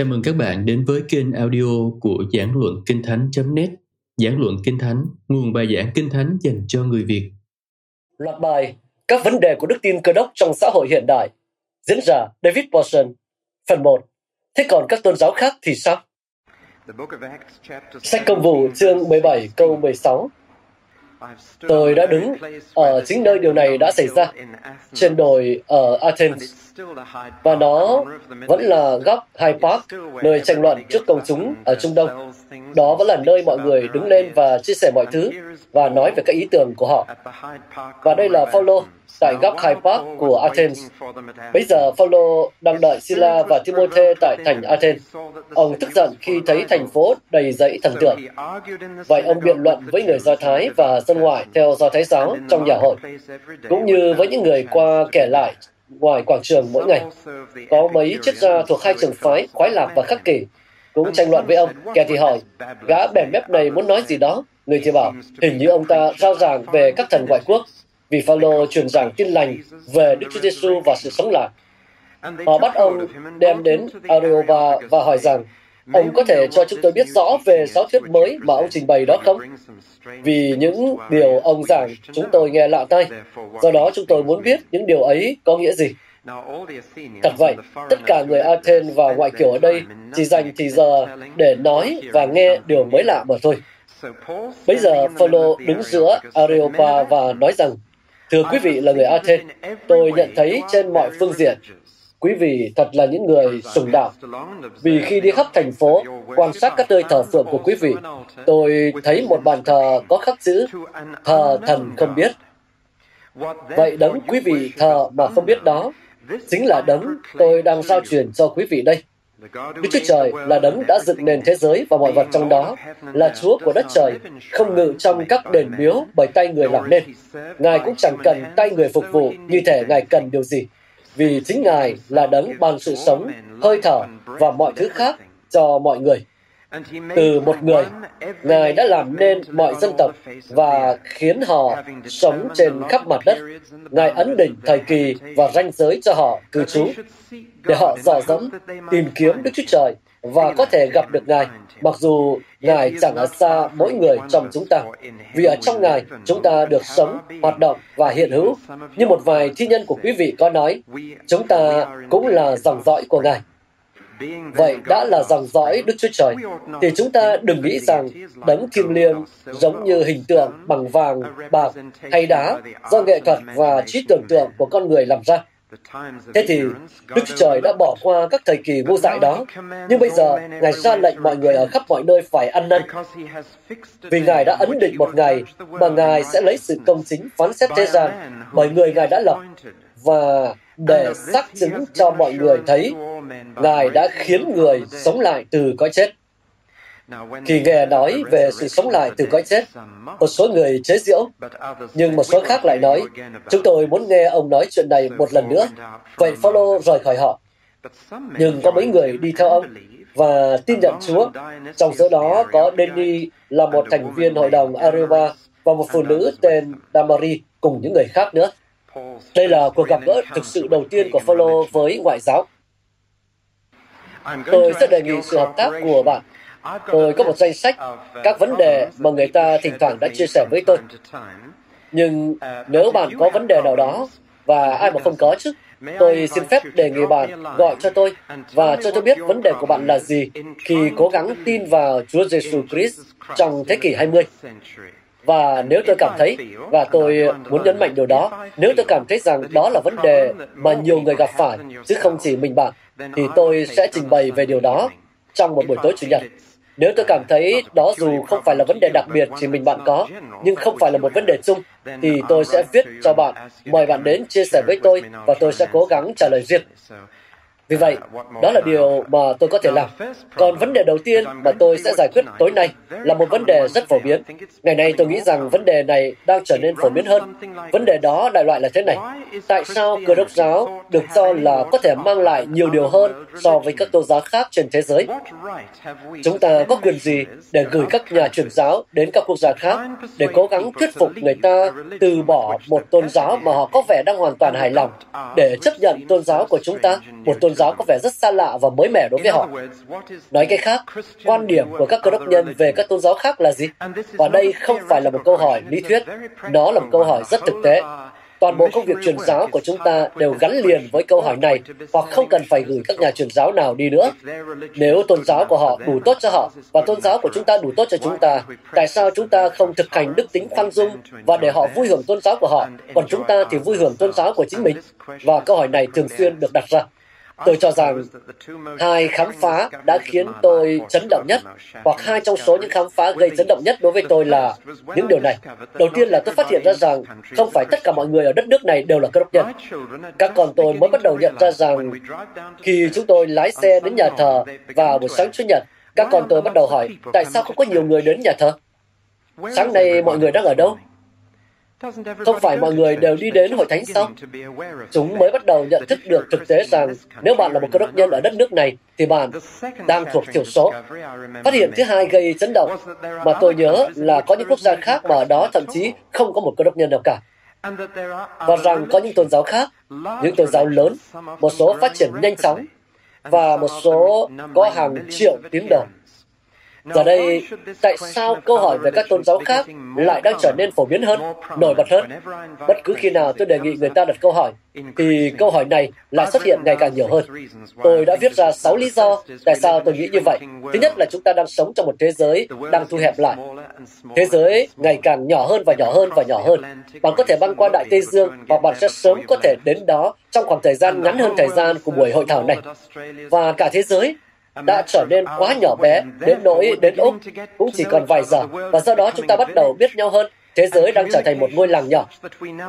Chào mừng các bạn đến với kênh audio của Giảng Luận Kinh Thánh.net Giảng Luận Kinh Thánh, nguồn bài giảng Kinh Thánh dành cho người Việt. Loạt bài Các vấn đề của đức tin cơ đốc trong xã hội hiện đại Diễn giả David Paulson. Phần 1 Thế còn các tôn giáo khác thì sao? Sách công vụ chương 17 câu 16 Tôi đã đứng ở chính nơi điều này đã xảy ra, trên đồi ở Athens, và nó vẫn là góc Hyde Park, nơi tranh luận trước công chúng ở Trung Đông. Đó vẫn là nơi mọi người đứng lên và chia sẻ mọi thứ và nói về các ý tưởng của họ. Và đây là Phaolô tại góc Hyde Park của Athens. Bây giờ Phaolô đang đợi Sila và Timothy tại thành Athens. Ông tức giận khi thấy thành phố đầy dẫy thần tượng. Vậy ông biện luận với người Do Thái và dân ngoại theo Do Thái giáo trong nhà hội, cũng như với những người qua kể lại ngoài quảng trường mỗi ngày. Có mấy triết gia thuộc hai trường phái, khoái lạc và khắc kỷ, cũng tranh luận với ông. Kẻ thì hỏi, gã bèn mép này muốn nói gì đó? Người thì bảo, hình như ông ta rao giảng về các thần ngoại quốc, vì Phaolô truyền giảng tin lành về Đức Chúa Giêsu và sự sống lại. Họ bắt ông đem đến Areopa và hỏi rằng, ông có thể cho chúng tôi biết rõ về giáo thuyết mới mà ông trình bày đó không? Vì những điều ông giảng chúng tôi nghe lạ tai, do đó chúng tôi muốn biết những điều ấy có nghĩa gì. Thật vậy, tất cả người Athens và ngoại kiểu ở đây chỉ dành thì giờ để nói và nghe điều mới lạ mà thôi. Bây giờ Phaolô đứng giữa Areopa và nói rằng, Thưa quý vị là người Athens, tôi nhận thấy trên mọi phương diện Quý vị thật là những người sùng đạo. Vì khi đi khắp thành phố, quan sát các nơi thờ phượng của quý vị, tôi thấy một bàn thờ có khắc chữ thờ thần không biết. Vậy đấng quý vị thờ mà không biết đó, chính là đấng tôi đang giao truyền cho quý vị đây. Đức Chúa Trời là đấng đã dựng nền thế giới và mọi vật trong đó, là Chúa của đất trời, không ngự trong các đền miếu bởi tay người làm nên. Ngài cũng chẳng cần tay người phục vụ như thể Ngài cần điều gì vì chính Ngài là đấng ban sự sống, hơi thở và mọi thứ khác cho mọi người. Từ một người, Ngài đã làm nên mọi dân tộc và khiến họ sống trên khắp mặt đất. Ngài ấn định thời kỳ và ranh giới cho họ cư trú, để họ dò dẫm, tìm kiếm Đức Chúa Trời và có thể gặp được Ngài, mặc dù Ngài chẳng ở xa mỗi người trong chúng ta. Vì ở trong Ngài, chúng ta được sống, hoạt động và hiện hữu. Như một vài thi nhân của quý vị có nói, chúng ta cũng là dòng dõi của Ngài. Vậy đã là dòng dõi Đức Chúa Trời, thì chúng ta đừng nghĩ rằng đấng kim liêng giống như hình tượng bằng vàng, bạc hay đá do nghệ thuật và trí tưởng tượng của con người làm ra. Thế thì, Đức Chúa Trời đã bỏ qua các thời kỳ vô dại đó, nhưng bây giờ Ngài ra lệnh mọi người ở khắp mọi nơi phải ăn năn. Vì Ngài đã ấn định một ngày mà Ngài sẽ lấy sự công chính phán xét thế gian bởi người Ngài đã lập và để xác chứng cho mọi người thấy Ngài đã khiến người sống lại từ cõi chết. Khi nghe nói về sự sống lại từ cõi chết, một số người chế giễu, nhưng một số khác lại nói, chúng tôi muốn nghe ông nói chuyện này một lần nữa. Vậy Phaolô rời khỏi họ. Nhưng có mấy người đi theo ông và tin nhận Chúa. Trong số đó có Denny là một thành viên hội đồng Areopa và một phụ nữ tên Damari cùng những người khác nữa. Đây là cuộc gặp gỡ thực sự đầu tiên của Phaolô với ngoại giáo. Tôi rất đề nghị sự hợp tác của bạn Tôi có một danh sách các vấn đề mà người ta thỉnh thoảng đã chia sẻ với tôi. Nhưng nếu bạn có vấn đề nào đó, và ai mà không có chứ, tôi xin phép đề nghị bạn gọi cho tôi và cho tôi biết vấn đề của bạn là gì khi cố gắng tin vào Chúa Giêsu Christ trong thế kỷ 20. Và nếu tôi cảm thấy, và tôi muốn nhấn mạnh điều đó, nếu tôi cảm thấy rằng đó là vấn đề mà nhiều người gặp phải, chứ không chỉ mình bạn, thì tôi sẽ trình bày về điều đó trong một buổi tối Chủ nhật. Nếu tôi cảm thấy đó dù không phải là vấn đề đặc biệt chỉ mình bạn có, nhưng không phải là một vấn đề chung, thì tôi sẽ viết cho bạn, mời bạn đến chia sẻ với tôi và tôi sẽ cố gắng trả lời riêng. Vì vậy, đó là điều mà tôi có thể làm. Còn vấn đề đầu tiên mà tôi sẽ giải quyết tối nay là một vấn đề rất phổ biến. Ngày nay tôi nghĩ rằng vấn đề này đang trở nên phổ biến hơn. Vấn đề đó đại loại là thế này. Tại sao cơ đốc giáo được cho là có thể mang lại nhiều điều hơn so với các tôn giáo khác trên thế giới? Chúng ta có quyền gì để gửi các nhà truyền giáo đến các quốc gia khác để cố gắng thuyết phục người ta từ bỏ một tôn giáo mà họ có vẻ đang hoàn toàn hài lòng để chấp nhận tôn giáo của chúng ta, một tôn giáo có vẻ rất xa lạ và mới mẻ đối với họ. Nói cách khác, quan điểm của các cơ đốc nhân về các tôn giáo khác là gì? Và đây không phải là một câu hỏi lý thuyết, nó là một câu hỏi rất thực tế. Toàn bộ công việc truyền giáo của chúng ta đều gắn liền với câu hỏi này hoặc không cần phải gửi các nhà truyền giáo nào đi nữa. Nếu tôn giáo của họ đủ tốt cho họ và tôn giáo của chúng ta đủ tốt cho chúng ta, tại sao chúng ta không thực hành đức tính khoan dung và để họ vui hưởng tôn giáo của họ, còn chúng ta thì vui hưởng tôn giáo của chính mình? Và câu hỏi này thường xuyên được đặt ra. Tôi cho rằng hai khám phá đã khiến tôi chấn động nhất, hoặc hai trong số những khám phá gây chấn động nhất đối với tôi là những điều này. Đầu tiên là tôi phát hiện ra rằng không phải tất cả mọi người ở đất nước này đều là cơ đốc nhân. Các con tôi mới bắt đầu nhận ra rằng khi chúng tôi lái xe đến nhà thờ vào buổi sáng Chủ nhật, các con tôi bắt đầu hỏi tại sao không có nhiều người đến nhà thờ? Sáng nay mọi người đang ở đâu? Không phải mọi người đều đi đến hội thánh sao? Chúng mới bắt đầu nhận thức được thực tế rằng nếu bạn là một cơ đốc nhân ở đất nước này, thì bạn đang thuộc thiểu số. Phát hiện thứ hai gây chấn động mà tôi nhớ là có những quốc gia khác mà ở đó thậm chí không có một cơ đốc nhân nào cả. Và rằng có những tôn giáo khác, những tôn giáo lớn, một số phát triển nhanh chóng, và một số có hàng triệu tín đồ. Giờ đây, tại sao câu hỏi về các tôn giáo khác lại đang trở nên phổ biến hơn, nổi bật hơn? Bất cứ khi nào tôi đề nghị người ta đặt câu hỏi, thì câu hỏi này lại xuất hiện ngày càng nhiều hơn. Tôi đã viết ra 6 lý do tại sao tôi nghĩ như vậy. Thứ nhất là chúng ta đang sống trong một thế giới đang thu hẹp lại. Thế giới ngày càng nhỏ hơn và nhỏ hơn và nhỏ hơn. Bạn có thể băng qua Đại Tây Dương hoặc bạn sẽ sớm có thể đến đó trong khoảng thời gian ngắn hơn thời gian của buổi hội thảo này. Và cả thế giới đã trở nên quá nhỏ bé đến nỗi đến Úc cũng chỉ còn vài giờ và do đó chúng ta bắt đầu biết nhau hơn. Thế giới đang trở thành một ngôi làng nhỏ.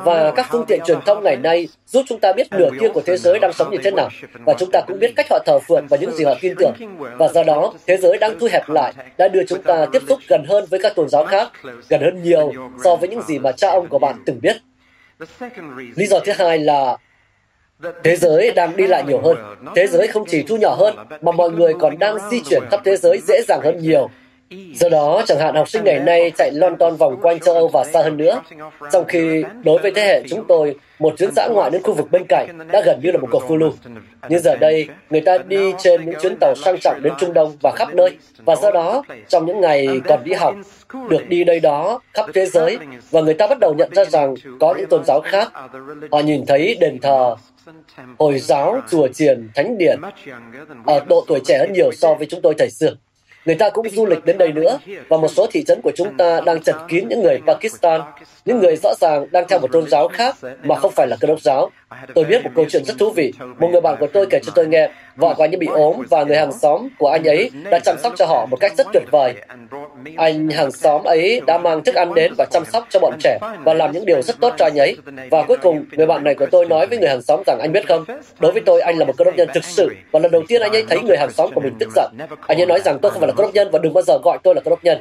và các phương tiện truyền thông ngày nay giúp chúng ta biết nửa kia của thế giới đang sống như thế nào. và chúng ta cũng biết cách họ thờ phượng và những gì họ tin tưởng. Và do đó thế giới đang thu hẹp lại đã đưa chúng ta tiếp xúc gần hơn với các tôn giáo khác gần hơn nhiều so với những gì mà cha ông của bạn từng biết. Lý do thứ hai là Thế giới đang đi lại nhiều hơn. Thế giới không chỉ thu nhỏ hơn, mà mọi người còn đang di chuyển khắp thế giới dễ dàng hơn nhiều. Do đó, chẳng hạn học sinh ngày nay chạy London vòng quanh châu Âu và xa hơn nữa, trong khi đối với thế hệ chúng tôi, một chuyến dã ngoại đến khu vực bên cạnh đã gần như là một cuộc phiêu lưu. Nhưng giờ đây, người ta đi trên những chuyến tàu sang trọng đến Trung Đông và khắp nơi, và do đó, trong những ngày còn đi học, được đi đây đó khắp thế giới, và người ta bắt đầu nhận ra rằng có những tôn giáo khác. Họ nhìn thấy đền thờ, Hồi giáo, chùa chiền, thánh điện ở độ tuổi trẻ hơn nhiều so với chúng tôi thời xưa. Người ta cũng du lịch đến đây nữa, và một số thị trấn của chúng ta đang chật kín những người Pakistan, những người rõ ràng đang theo một tôn giáo khác mà không phải là cơ đốc giáo. Tôi biết một câu chuyện rất thú vị. Một người bạn của tôi kể cho tôi nghe, vợ của anh ấy bị ốm và người hàng xóm của anh ấy đã chăm sóc cho họ một cách rất tuyệt vời. Anh hàng xóm ấy đã mang thức ăn đến và chăm sóc cho bọn trẻ và làm những điều rất tốt cho anh ấy. Và cuối cùng, người bạn này của tôi nói với người hàng xóm rằng anh biết không, đối với tôi anh là một cơ đốc nhân thực sự và lần đầu tiên anh ấy thấy người hàng xóm của mình tức giận. Anh ấy nói rằng tôi không phải là cơ đốc nhân và đừng bao giờ gọi tôi là cơ đốc nhân.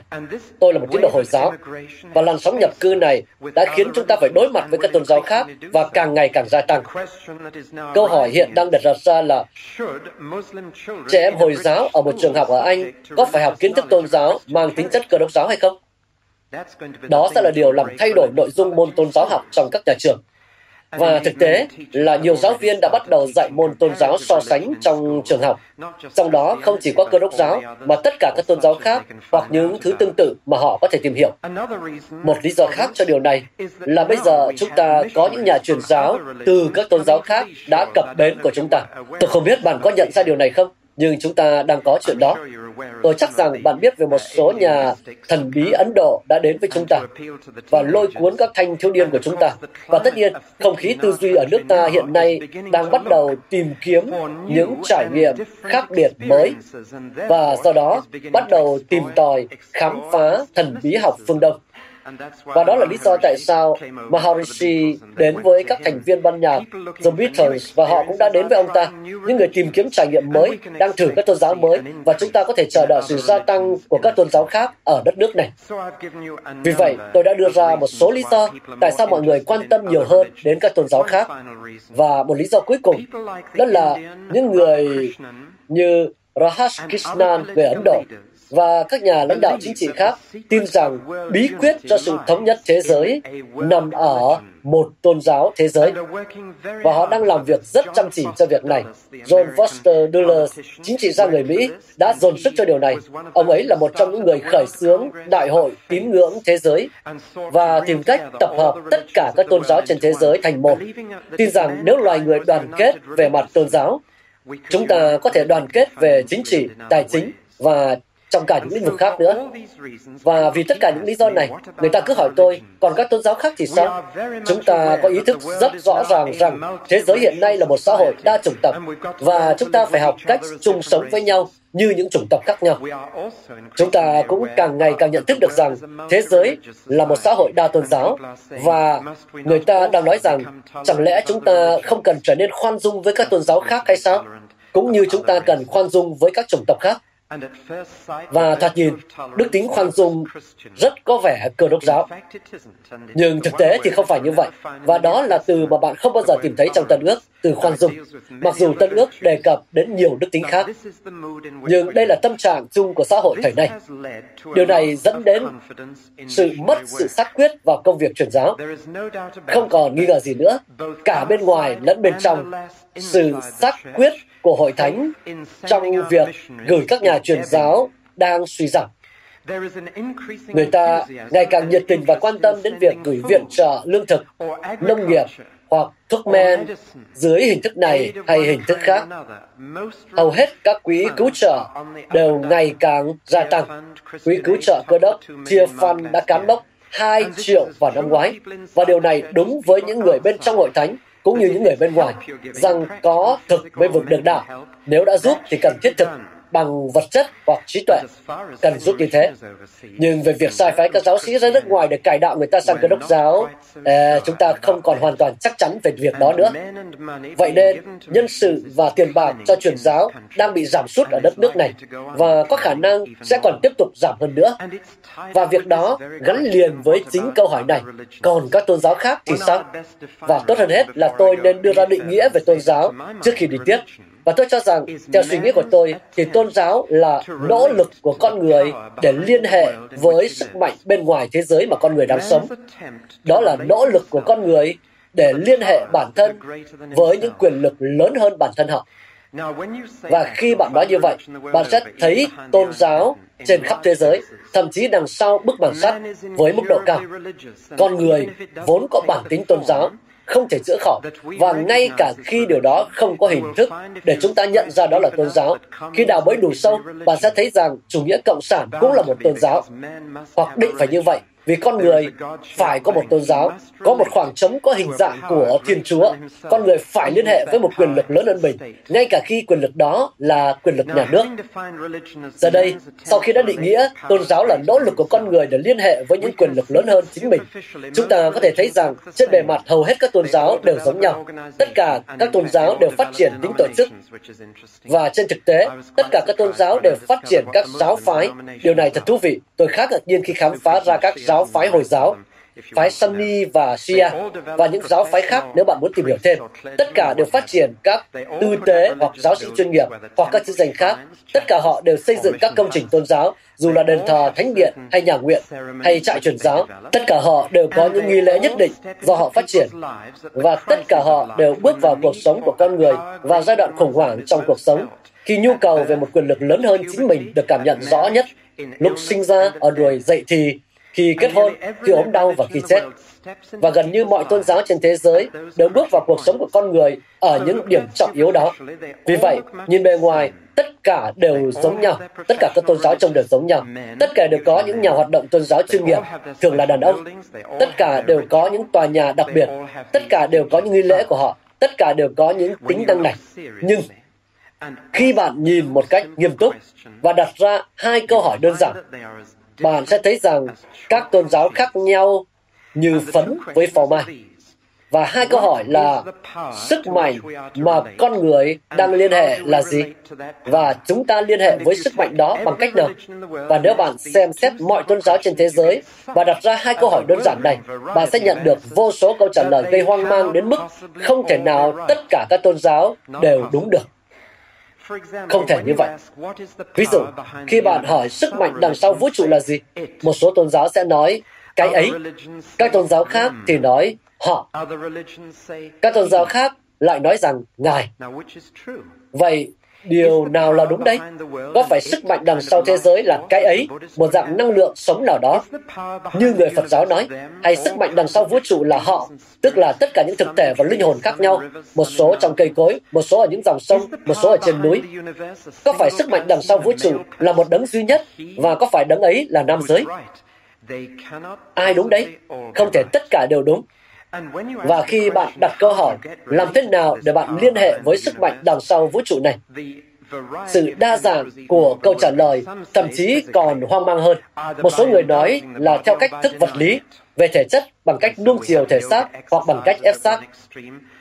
Tôi là một tín đồ Hồi giáo và làn sóng nhập cư này đã khiến chúng ta phải đối mặt với các tôn giáo khác và càng ngày càng gia tăng. Câu hỏi hiện đang đặt ra là, trẻ em Hồi giáo ở một trường học ở Anh có phải học kiến thức tôn giáo mang tính chất cơ đốc giáo hay không? Đó sẽ là điều làm thay đổi nội dung môn tôn giáo học trong các nhà trường. Và thực tế là nhiều giáo viên đã bắt đầu dạy môn tôn giáo so sánh trong trường học. Trong đó không chỉ có cơ đốc giáo, mà tất cả các tôn giáo khác hoặc những thứ tương tự mà họ có thể tìm hiểu. Một lý do khác cho điều này là bây giờ chúng ta có những nhà truyền giáo từ các tôn giáo khác đã cập bến của chúng ta. Tôi không biết bạn có nhận ra điều này không? Nhưng chúng ta đang có chuyện đó. Tôi chắc rằng bạn biết về một số nhà thần bí Ấn Độ đã đến với chúng ta và lôi cuốn các thanh thiếu niên của chúng ta. Và tất nhiên, không khí tư duy ở nước ta hiện nay đang bắt đầu tìm kiếm những trải nghiệm khác biệt mới và do đó bắt đầu tìm tòi, khám phá thần bí học phương Đông. Và đó là lý do tại sao Maharishi đến với các thành viên ban nhạc The Beatles và họ cũng đã đến với ông ta, những người tìm kiếm trải nghiệm mới, đang thử các tôn giáo mới và chúng ta có thể chờ đợi sự gia tăng của các tôn giáo khác ở đất nước này. Vì vậy, tôi đã đưa ra một số lý do tại sao mọi người quan tâm nhiều hơn đến các tôn giáo khác. Và một lý do cuối cùng, đó là những người như Rahash Krishnan người Ấn Độ và các nhà lãnh đạo chính trị khác tin rằng bí quyết cho sự thống nhất thế giới nằm ở một tôn giáo thế giới và họ đang làm việc rất chăm chỉ cho việc này. John Foster Dulles, chính trị gia người Mỹ, đã dồn sức cho điều này. Ông ấy là một trong những người khởi xướng Đại hội tín ngưỡng thế giới và tìm cách tập hợp tất cả các tôn giáo trên thế giới thành một. Tin rằng nếu loài người đoàn kết về mặt tôn giáo, chúng ta có thể đoàn kết về chính trị, tài chính và trong cả những lĩnh vực khác nữa. Và vì tất cả những lý do này, người ta cứ hỏi tôi, còn các tôn giáo khác thì sao? Chúng ta có ý thức rất rõ ràng rằng thế giới hiện nay là một xã hội đa chủng tộc và chúng ta phải học cách chung sống với nhau như những chủng tộc khác nhau. Chúng ta cũng càng ngày càng nhận thức được rằng thế giới là một xã hội đa tôn giáo và người ta đang nói rằng chẳng lẽ chúng ta không cần trở nên khoan dung với các tôn giáo khác hay sao? Cũng như chúng ta cần khoan dung với các chủng tộc khác. Và thoạt nhìn, đức tính khoan dung rất có vẻ cơ đốc giáo. Nhưng thực tế thì không phải như vậy. Và đó là từ mà bạn không bao giờ tìm thấy trong Tân ước, từ khoan dung. Mặc dù Tân ước đề cập đến nhiều đức tính khác. Nhưng đây là tâm trạng chung của xã hội thời nay. Điều này dẫn đến sự mất sự xác quyết vào công việc truyền giáo. Không còn nghi ngờ gì nữa. Cả bên ngoài lẫn bên trong, sự xác quyết của hội thánh trong việc gửi các nhà truyền giáo đang suy giảm. Người ta ngày càng nhiệt tình và quan tâm đến việc gửi viện trợ lương thực, nông nghiệp hoặc thuốc men dưới hình thức này hay hình thức khác. Hầu hết các quỹ cứu trợ đều ngày càng gia tăng. Quỹ cứu trợ cơ đốc chia Fund đã cán mốc 2 triệu vào năm ngoái, và điều này đúng với những người bên trong hội thánh cũng như những người bên ngoài, rằng có thực mới vực được đạo. Nếu đã giúp thì cần thiết thực bằng vật chất hoặc trí tuệ. Cần giúp như thế. Nhưng về việc sai phái các giáo sĩ ra nước ngoài để cải đạo người ta sang cơ đốc giáo à, chúng ta không còn hoàn toàn chắc chắn về việc đó nữa. Vậy nên nhân sự và tiền bạc cho truyền giáo đang bị giảm sút ở đất nước này và có khả năng sẽ còn tiếp tục giảm hơn nữa. Và việc đó gắn liền với chính câu hỏi này. Còn các tôn giáo khác thì sao? Và tốt hơn hết là tôi nên đưa ra định nghĩa về tôn giáo trước khi đi tiếp và tôi cho rằng, theo suy nghĩ của tôi, thì tôn giáo là nỗ lực của con người để liên hệ với sức mạnh bên ngoài thế giới mà con người đang sống. Đó là nỗ lực của con người để liên hệ bản thân với những quyền lực lớn hơn bản thân họ. Và khi bạn nói như vậy, bạn sẽ thấy tôn giáo trên khắp thế giới, thậm chí đằng sau bức màn sắt với mức độ cao. Con người vốn có bản tính tôn giáo, không thể chữa khỏi. Và ngay cả khi điều đó không có hình thức để chúng ta nhận ra đó là tôn giáo, khi đào bới đủ sâu, bạn sẽ thấy rằng chủ nghĩa cộng sản cũng là một tôn giáo. Hoặc định phải như vậy vì con người phải có một tôn giáo, có một khoảng trống có hình dạng của Thiên Chúa. Con người phải liên hệ với một quyền lực lớn hơn mình, ngay cả khi quyền lực đó là quyền lực nhà nước. Giờ đây, sau khi đã định nghĩa tôn giáo là nỗ lực của con người để liên hệ với những quyền lực lớn hơn chính mình, chúng ta có thể thấy rằng trên bề mặt hầu hết các tôn giáo đều giống nhau. Tất cả các tôn giáo đều phát triển tính tổ chức. Và trên thực tế, tất cả các tôn giáo đều phát triển các giáo phái. Điều này thật thú vị. Tôi khá ngạc nhiên khi khám phá ra các giáo phái Hồi giáo, phái Sunni và Shia và những giáo phái khác nếu bạn muốn tìm hiểu thêm. Tất cả đều phát triển các tư tế hoặc giáo sĩ chuyên nghiệp hoặc các chức danh khác. Tất cả họ đều xây dựng các công trình tôn giáo, dù là đền thờ, thánh điện hay nhà nguyện hay trại truyền giáo. Tất cả họ đều có những nghi lễ nhất định do họ phát triển. Và tất cả họ đều bước vào cuộc sống của con người vào giai đoạn khủng hoảng trong cuộc sống khi nhu cầu về một quyền lực lớn hơn chính mình được cảm nhận rõ nhất lúc sinh ra ở đuổi dậy thì khi kết hôn, khi ốm đau và khi chết. Và gần như mọi tôn giáo trên thế giới đều bước vào cuộc sống của con người ở những điểm trọng yếu đó. Vì vậy, nhìn bề ngoài, tất cả đều giống nhau, tất cả các tôn giáo trông đều giống nhau. Tất cả đều có những nhà hoạt động tôn giáo chuyên nghiệp, thường là đàn ông. Tất cả đều có những tòa nhà đặc biệt, tất cả đều có những nghi lễ của họ, tất cả đều có những tính năng này. Nhưng khi bạn nhìn một cách nghiêm túc và đặt ra hai câu hỏi đơn giản bạn sẽ thấy rằng các tôn giáo khác nhau như phấn với phò mai. Và hai câu hỏi là sức mạnh mà con người đang liên hệ là gì? Và chúng ta liên hệ với sức mạnh đó bằng cách nào? Và nếu bạn xem xét mọi tôn giáo trên thế giới và đặt ra hai câu hỏi đơn giản này, bạn sẽ nhận được vô số câu trả lời gây hoang mang đến mức không thể nào tất cả các tôn giáo đều đúng được. Không thể như vậy. Ví dụ, khi bạn hỏi sức mạnh đằng sau vũ trụ là gì, một số tôn giáo sẽ nói cái ấy. Các tôn giáo khác thì nói họ. Các tôn giáo khác lại nói rằng Ngài. Vậy điều nào là đúng đấy? Có phải sức mạnh đằng sau thế giới là cái ấy, một dạng năng lượng sống nào đó, như người Phật giáo nói, hay sức mạnh đằng sau vũ trụ là họ, tức là tất cả những thực thể và linh hồn khác nhau, một số trong cây cối, một số ở những dòng sông, một số ở trên núi. Có phải sức mạnh đằng sau vũ trụ là một đấng duy nhất, và có phải đấng ấy là nam giới? Ai đúng đấy? Không thể tất cả đều đúng. Và khi bạn đặt câu hỏi, làm thế nào để bạn liên hệ với sức mạnh đằng sau vũ trụ này? Sự đa dạng của câu trả lời thậm chí còn hoang mang hơn. Một số người nói là theo cách thức vật lý, về thể chất bằng cách nuông chiều thể xác hoặc bằng cách ép xác.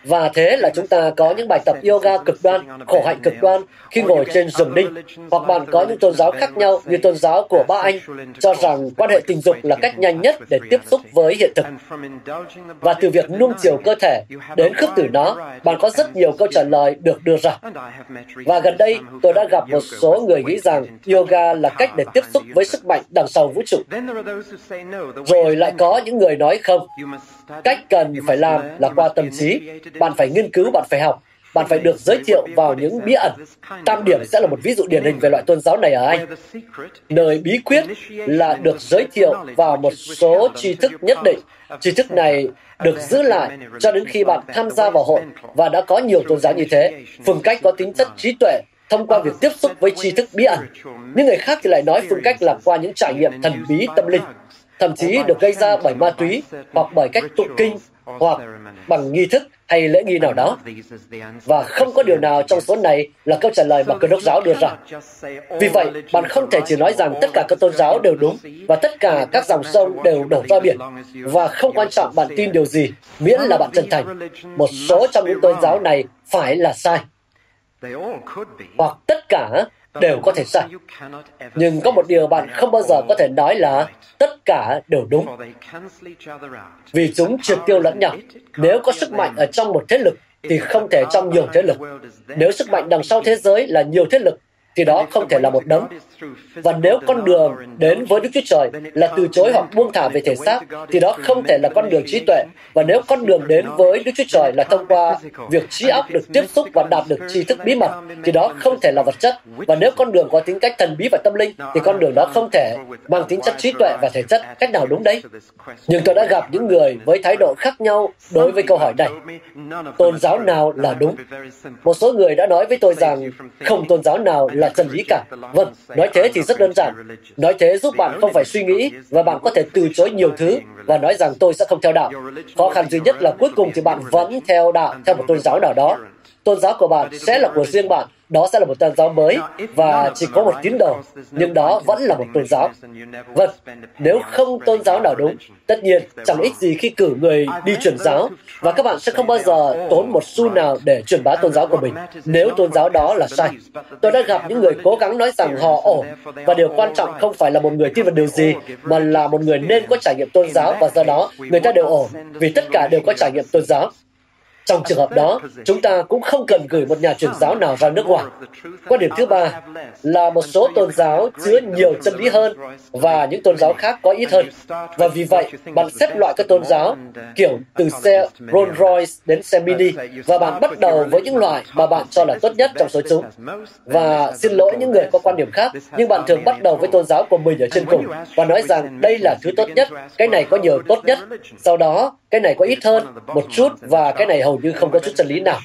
Và thế là chúng ta có những bài tập yoga cực đoan, khổ hạnh cực đoan khi ngồi trên giường đinh. Hoặc bạn có những tôn giáo khác nhau như tôn giáo của ba anh cho rằng quan hệ tình dục là cách nhanh nhất để tiếp xúc với hiện thực. Và từ việc nuông chiều cơ thể đến khước từ nó, bạn có rất nhiều câu trả lời được đưa ra. Và gần đây, tôi đã gặp một số người nghĩ rằng yoga là cách để tiếp xúc với sức mạnh đằng sau vũ trụ. Rồi lại có những người nói không, cách cần phải làm là qua tâm trí bạn phải nghiên cứu, bạn phải học bạn phải được giới thiệu vào những bí ẩn. Tam điểm sẽ là một ví dụ điển hình về loại tôn giáo này ở Anh. Nơi bí quyết là được giới thiệu vào một số tri thức nhất định. Tri thức này được giữ lại cho đến khi bạn tham gia vào hội và đã có nhiều tôn giáo như thế. Phương cách có tính chất trí tuệ thông qua việc tiếp xúc với tri thức bí ẩn. Những người khác thì lại nói phương cách là qua những trải nghiệm thần bí tâm linh thậm chí được gây ra bởi ma túy hoặc bởi cách tụng kinh hoặc bằng nghi thức hay lễ nghi nào đó. Và không có điều nào trong số này là câu trả lời mà cơ đốc giáo đưa ra. Vì vậy, bạn không thể chỉ nói rằng tất cả các tôn giáo đều đúng và tất cả các dòng sông đều đổ ra biển và không quan trọng bạn tin điều gì, miễn là bạn chân thành. Một số trong những tôn giáo này phải là sai. Hoặc tất cả đều có thể sai. Nhưng có một điều bạn không bao giờ có thể nói là tất cả đều đúng. Vì chúng triệt tiêu lẫn nhau. Nếu có sức mạnh ở trong một thế lực, thì không thể trong nhiều thế lực. Nếu sức mạnh đằng sau thế giới là nhiều thế lực, thì đó không thể là một đấng. Và nếu con đường đến với Đức Chúa Trời là từ chối hoặc buông thả về thể xác, thì đó không thể là con đường trí tuệ. Và nếu con đường đến với Đức Chúa Trời là thông qua việc trí óc được tiếp xúc và đạt được tri thức bí mật, thì đó không thể là vật chất. Và nếu con đường có tính cách thần bí và tâm linh, thì con đường đó không thể mang tính chất trí tuệ và thể chất. Cách nào đúng đấy? Nhưng tôi đã gặp những người với thái độ khác nhau đối với câu hỏi này. Tôn giáo nào là đúng? Một số người đã nói với tôi rằng không tôn giáo nào là là chân lý cả. Vâng, nói thế thì rất đơn giản. Nói thế giúp bạn không phải suy nghĩ và bạn có thể từ chối nhiều thứ và nói rằng tôi sẽ không theo đạo. Khó khăn duy nhất là cuối cùng thì bạn vẫn theo đạo, theo một tôn giáo nào đó. Tôn giáo của bạn sẽ là của riêng bạn đó sẽ là một tôn giáo mới và chỉ có một tín đồ, nhưng đó vẫn là một tôn giáo. Vâng, nếu không tôn giáo nào đúng, tất nhiên chẳng ích gì khi cử người đi truyền giáo và các bạn sẽ không bao giờ tốn một xu nào để truyền bá tôn giáo của mình nếu tôn giáo đó là sai. Tôi đã gặp những người cố gắng nói rằng họ ổn và điều quan trọng không phải là một người tin vào điều gì mà là một người nên có trải nghiệm tôn giáo và do đó người ta đều ổn vì tất cả đều có trải nghiệm tôn giáo. Trong trường hợp đó, chúng ta cũng không cần gửi một nhà truyền giáo nào ra nước ngoài. Quan điểm thứ ba là một số tôn giáo chứa nhiều chân lý hơn và những tôn giáo khác có ít hơn. Và vì vậy, bạn xếp loại các tôn giáo kiểu từ xe Rolls Royce đến xe Mini và bạn bắt đầu với những loại mà bạn cho là tốt nhất trong số chúng. Và xin lỗi những người có quan điểm khác, nhưng bạn thường bắt đầu với tôn giáo của mình ở trên cùng và nói rằng đây là thứ tốt nhất, cái này có nhiều tốt nhất. Sau đó, cái này có ít hơn một chút và cái này hầu như không có chút chân lý nào.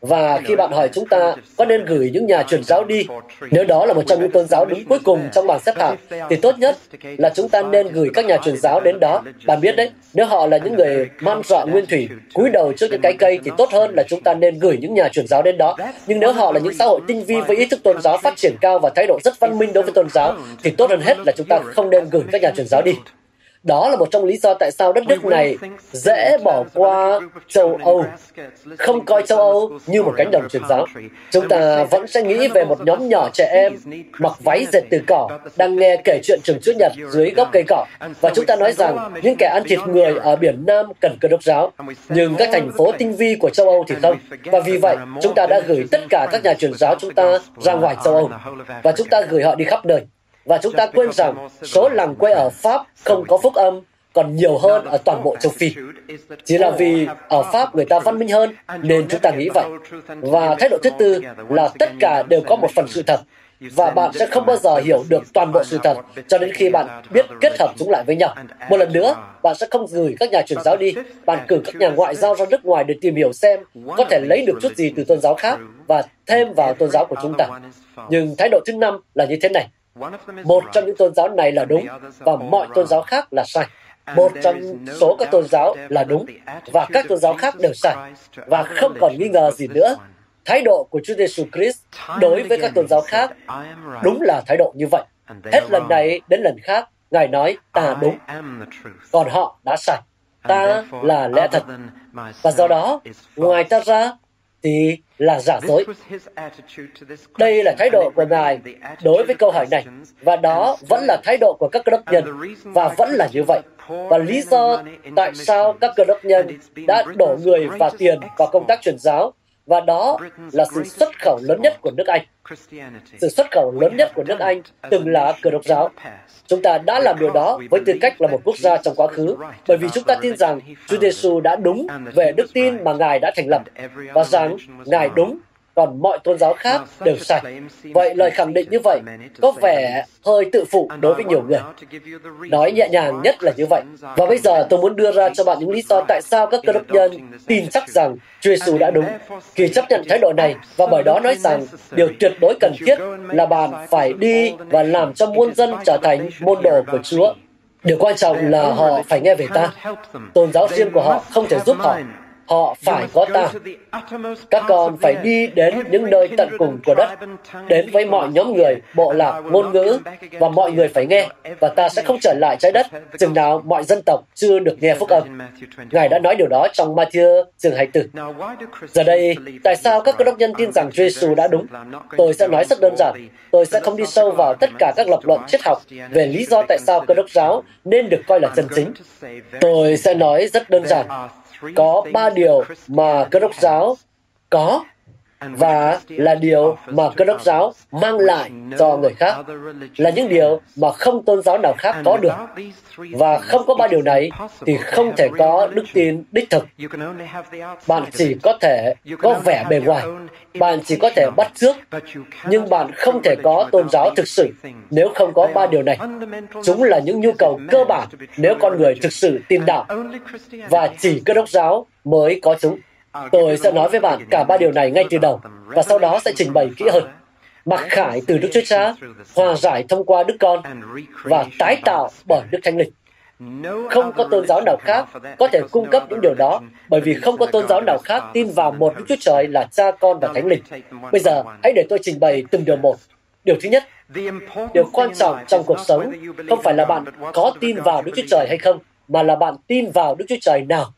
Và khi bạn hỏi chúng ta có nên gửi những nhà truyền giáo đi, nếu đó là một trong những tôn giáo đứng cuối cùng trong bảng xếp hạng, thì tốt nhất là chúng ta nên gửi các nhà truyền giáo đến đó. Bạn biết đấy, nếu họ là những người man dọa nguyên thủy, cúi đầu trước những cái cây thì tốt hơn là chúng ta nên gửi những nhà truyền giáo đến đó. Nhưng nếu họ là những xã hội tinh vi với ý thức tôn giáo phát triển cao và thái độ rất văn minh đối với tôn giáo, thì tốt hơn hết là chúng ta không nên gửi các nhà truyền giáo đi. Đó là một trong lý do tại sao đất nước này dễ bỏ qua châu Âu, không coi châu Âu như một cánh đồng truyền giáo. Chúng ta vẫn sẽ nghĩ về một nhóm nhỏ trẻ em mặc váy dệt từ cỏ đang nghe kể chuyện trường Chúa Nhật dưới gốc cây cỏ. Và chúng ta nói rằng những kẻ ăn thịt người ở biển Nam cần cơ đốc giáo. Nhưng các thành phố tinh vi của châu Âu thì không. Và vì vậy, chúng ta đã gửi tất cả các nhà truyền giáo chúng ta ra ngoài châu Âu. Và chúng ta gửi họ đi khắp nơi. Và chúng ta quên rằng số làng quê ở Pháp không có phúc âm còn nhiều hơn ở toàn bộ châu Phi. Chỉ là vì ở Pháp người ta văn minh hơn nên chúng ta nghĩ vậy. Và thái độ thứ tư là tất cả đều có một phần sự thật và bạn sẽ không bao giờ hiểu được toàn bộ sự thật cho đến khi bạn biết kết hợp chúng lại với nhau. Một lần nữa, bạn sẽ không gửi các nhà truyền giáo đi. Bạn cử các nhà ngoại giao ra nước ngoài để tìm hiểu xem có thể lấy được chút gì từ tôn giáo khác và thêm vào tôn giáo của chúng ta. Nhưng thái độ thứ năm là như thế này. Một trong những tôn giáo này là đúng và mọi tôn giáo khác là sai. Một trong số các tôn giáo là đúng và các tôn giáo khác đều sai. Và không còn nghi ngờ gì nữa, thái độ của Chúa Giêsu Christ đối với các tôn giáo khác đúng là thái độ như vậy. Hết lần này đến lần khác, Ngài nói ta đúng, còn họ đã sai. Ta là lẽ thật. Và do đó, ngoài ta ra, thì là giả dối. Đây là thái độ của Ngài đối với câu hỏi này, và đó vẫn là thái độ của các cơ đốc nhân, và vẫn là như vậy. Và lý do tại sao các cơ đốc nhân đã đổ người và tiền vào công tác truyền giáo và đó là sự xuất khẩu lớn nhất của nước Anh. Sự xuất khẩu lớn nhất của nước Anh từng là cơ đốc giáo. Chúng ta đã làm điều đó với tư cách là một quốc gia trong quá khứ, bởi vì chúng ta tin rằng Chúa Giêsu đã đúng về đức tin mà Ngài đã thành lập, và rằng Ngài đúng còn mọi tôn giáo khác đều sai. Vậy lời khẳng định như vậy có vẻ hơi tự phụ đối với nhiều người. Nói nhẹ nhàng nhất là như vậy. Và bây giờ tôi muốn đưa ra cho bạn những lý do tại sao các cơ đốc nhân tin chắc rằng Chúa Giêsu đã đúng. Khi chấp nhận thái độ này và bởi đó nói rằng điều tuyệt đối cần thiết là bạn phải đi và làm cho muôn dân trở thành môn đồ của Chúa. Điều quan trọng là họ phải nghe về ta. Tôn giáo riêng của họ không thể giúp họ, họ phải có ta. Các con phải đi đến những nơi tận cùng của đất, đến với mọi nhóm người, bộ lạc, ngôn ngữ, và mọi người phải nghe, và ta sẽ không trở lại trái đất chừng nào mọi dân tộc chưa được nghe phúc âm. Ngài đã nói điều đó trong Matthew chương 24. Giờ đây, tại sao các cơ đốc nhân tin rằng Giêsu đã đúng? Tôi sẽ nói rất đơn giản. Tôi sẽ không đi sâu vào tất cả các lập luận triết học về lý do tại sao cơ đốc giáo nên được coi là chân chính. Tôi sẽ nói rất đơn giản có ba điều mà cơ đốc giáo có và là điều mà cơ đốc giáo mang lại cho người khác, là những điều mà không tôn giáo nào khác có được. Và không có ba điều này thì không thể có đức tin đích thực. Bạn chỉ có thể có vẻ bề ngoài, bạn chỉ có thể bắt trước nhưng bạn không thể có tôn giáo thực sự nếu không có ba điều này. Chúng là những nhu cầu cơ bản nếu con người thực sự tin đạo, và chỉ cơ đốc giáo mới có chúng. Tôi sẽ nói với bạn cả ba điều này ngay từ đầu, và sau đó sẽ trình bày kỹ hơn. Mặc khải từ Đức Chúa Cha, hòa giải thông qua Đức Con, và tái tạo bởi Đức Thánh Linh. Không có tôn giáo nào khác có thể cung cấp những điều đó, bởi vì không có tôn giáo nào khác tin vào một Đức Chúa Trời là Cha, Con và Thánh Linh. Bây giờ, hãy để tôi trình bày từng điều một. Điều thứ nhất, điều quan trọng trong cuộc sống không phải là bạn có tin vào Đức Chúa Trời hay không, mà là bạn tin vào Đức Chúa Trời nào.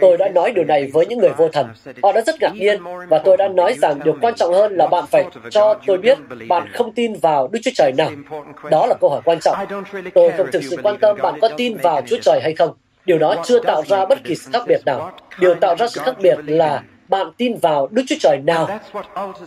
Tôi đã nói điều này với những người vô thần. Họ đã rất ngạc nhiên và tôi đã nói rằng điều quan trọng hơn là bạn phải cho tôi biết bạn không tin vào Đức Chúa Trời nào. Đó là câu hỏi quan trọng. Tôi không thực sự quan tâm bạn có tin vào Chúa Trời hay không. Điều đó chưa tạo ra bất kỳ sự khác biệt nào. Điều tạo ra sự khác biệt là bạn tin vào Đức Chúa Trời nào.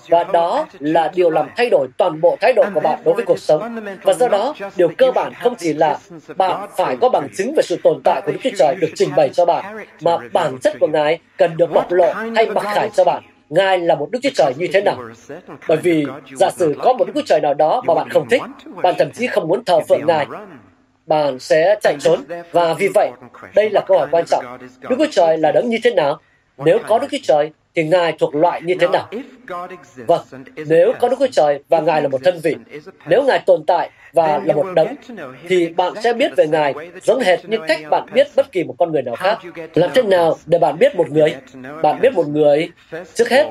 Và đó là điều làm thay đổi toàn bộ thái độ của bạn đối với cuộc sống. Và do đó, điều cơ bản không chỉ là bạn phải có bằng chứng về sự tồn tại của Đức Chúa Trời được trình bày cho bạn, mà bản chất của Ngài cần được bộc lộ hay mặc khải cho bạn. Ngài là một Đức Chúa Trời như thế nào? Bởi vì giả sử có một Đức Chúa Trời nào đó mà bạn không thích, bạn thậm chí không muốn thờ phượng Ngài, bạn sẽ chạy trốn. Và vì vậy, đây là câu hỏi quan trọng. Đức Chúa Trời là đấng như thế nào? Nếu có Đức Chúa Trời, thì Ngài thuộc loại như thế nào? Vâng, nếu có Đức Chúa Trời và Ngài là một thân vị, nếu Ngài tồn tại và là một đấng, thì bạn sẽ biết về Ngài giống hệt như cách bạn biết bất kỳ một con người nào khác. Làm thế nào để bạn biết một người? Bạn biết một người trước hết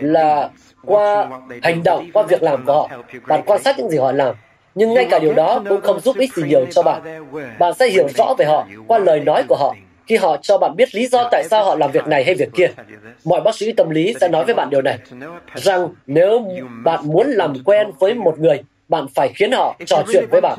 là qua hành động, qua việc làm của họ. Bạn quan sát những gì họ làm. Nhưng ngay cả điều đó cũng không giúp ích gì nhiều cho bạn. Bạn sẽ hiểu rõ về họ qua lời nói của họ khi họ cho bạn biết lý do tại sao họ làm việc này hay việc kia. Mọi bác sĩ tâm lý sẽ nói với bạn điều này, rằng nếu bạn muốn làm quen với một người, bạn phải khiến họ trò chuyện với bạn.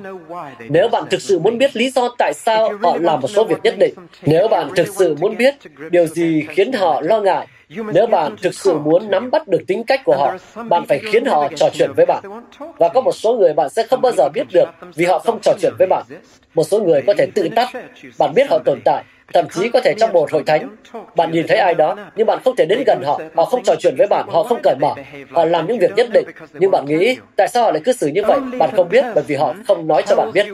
Nếu bạn thực sự muốn biết lý do tại sao họ làm một số việc nhất định, nếu bạn thực sự muốn biết điều gì khiến họ lo ngại, nếu bạn thực sự muốn nắm bắt được tính cách của họ, bạn phải khiến họ trò chuyện với bạn. Và có một số người bạn sẽ không bao giờ biết được vì họ không trò chuyện với bạn. Một số người có thể tự tắt, bạn biết họ tồn tại, thậm chí có thể trong một hội thánh. Bạn nhìn thấy ai đó, nhưng bạn không thể đến gần họ, họ không trò chuyện với bạn, họ không cởi mở, họ làm những việc nhất định. Nhưng bạn nghĩ, tại sao họ lại cư xử như vậy? Bạn không biết bởi vì họ không nói cho bạn biết.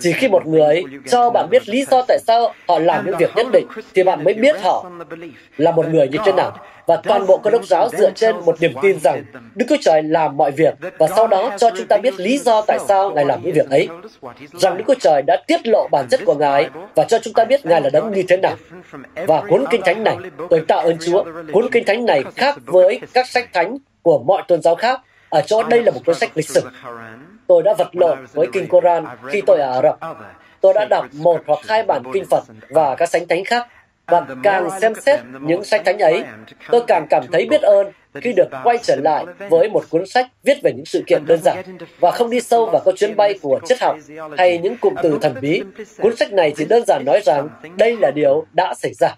Chỉ khi một người cho bạn biết lý do tại sao họ làm những việc nhất định, thì bạn mới biết họ là một người như thế nào và toàn bộ cơ đốc giáo dựa trên một niềm tin rằng Đức Chúa Trời làm mọi việc và sau đó cho chúng ta biết lý do tại sao Ngài làm những việc ấy. Rằng Đức Chúa Trời đã tiết lộ bản chất của Ngài và cho chúng ta biết Ngài là đấng như thế nào. Và cuốn Kinh Thánh này, tôi tạ ơn Chúa, cuốn Kinh Thánh này khác với các sách thánh của mọi tôn giáo khác ở chỗ đây là một cuốn sách lịch sử. Tôi đã vật lộn với Kinh Koran khi tôi ở Ả Rập. Tôi đã đọc một hoặc hai bản kinh Phật và các sách thánh khác và càng xem xét những sách thánh ấy, tôi càng cảm thấy biết ơn khi được quay trở lại với một cuốn sách viết về những sự kiện đơn giản và không đi sâu vào các chuyến bay của triết học hay những cụm từ thần bí. Cuốn sách này chỉ đơn giản nói rằng đây là điều đã xảy ra.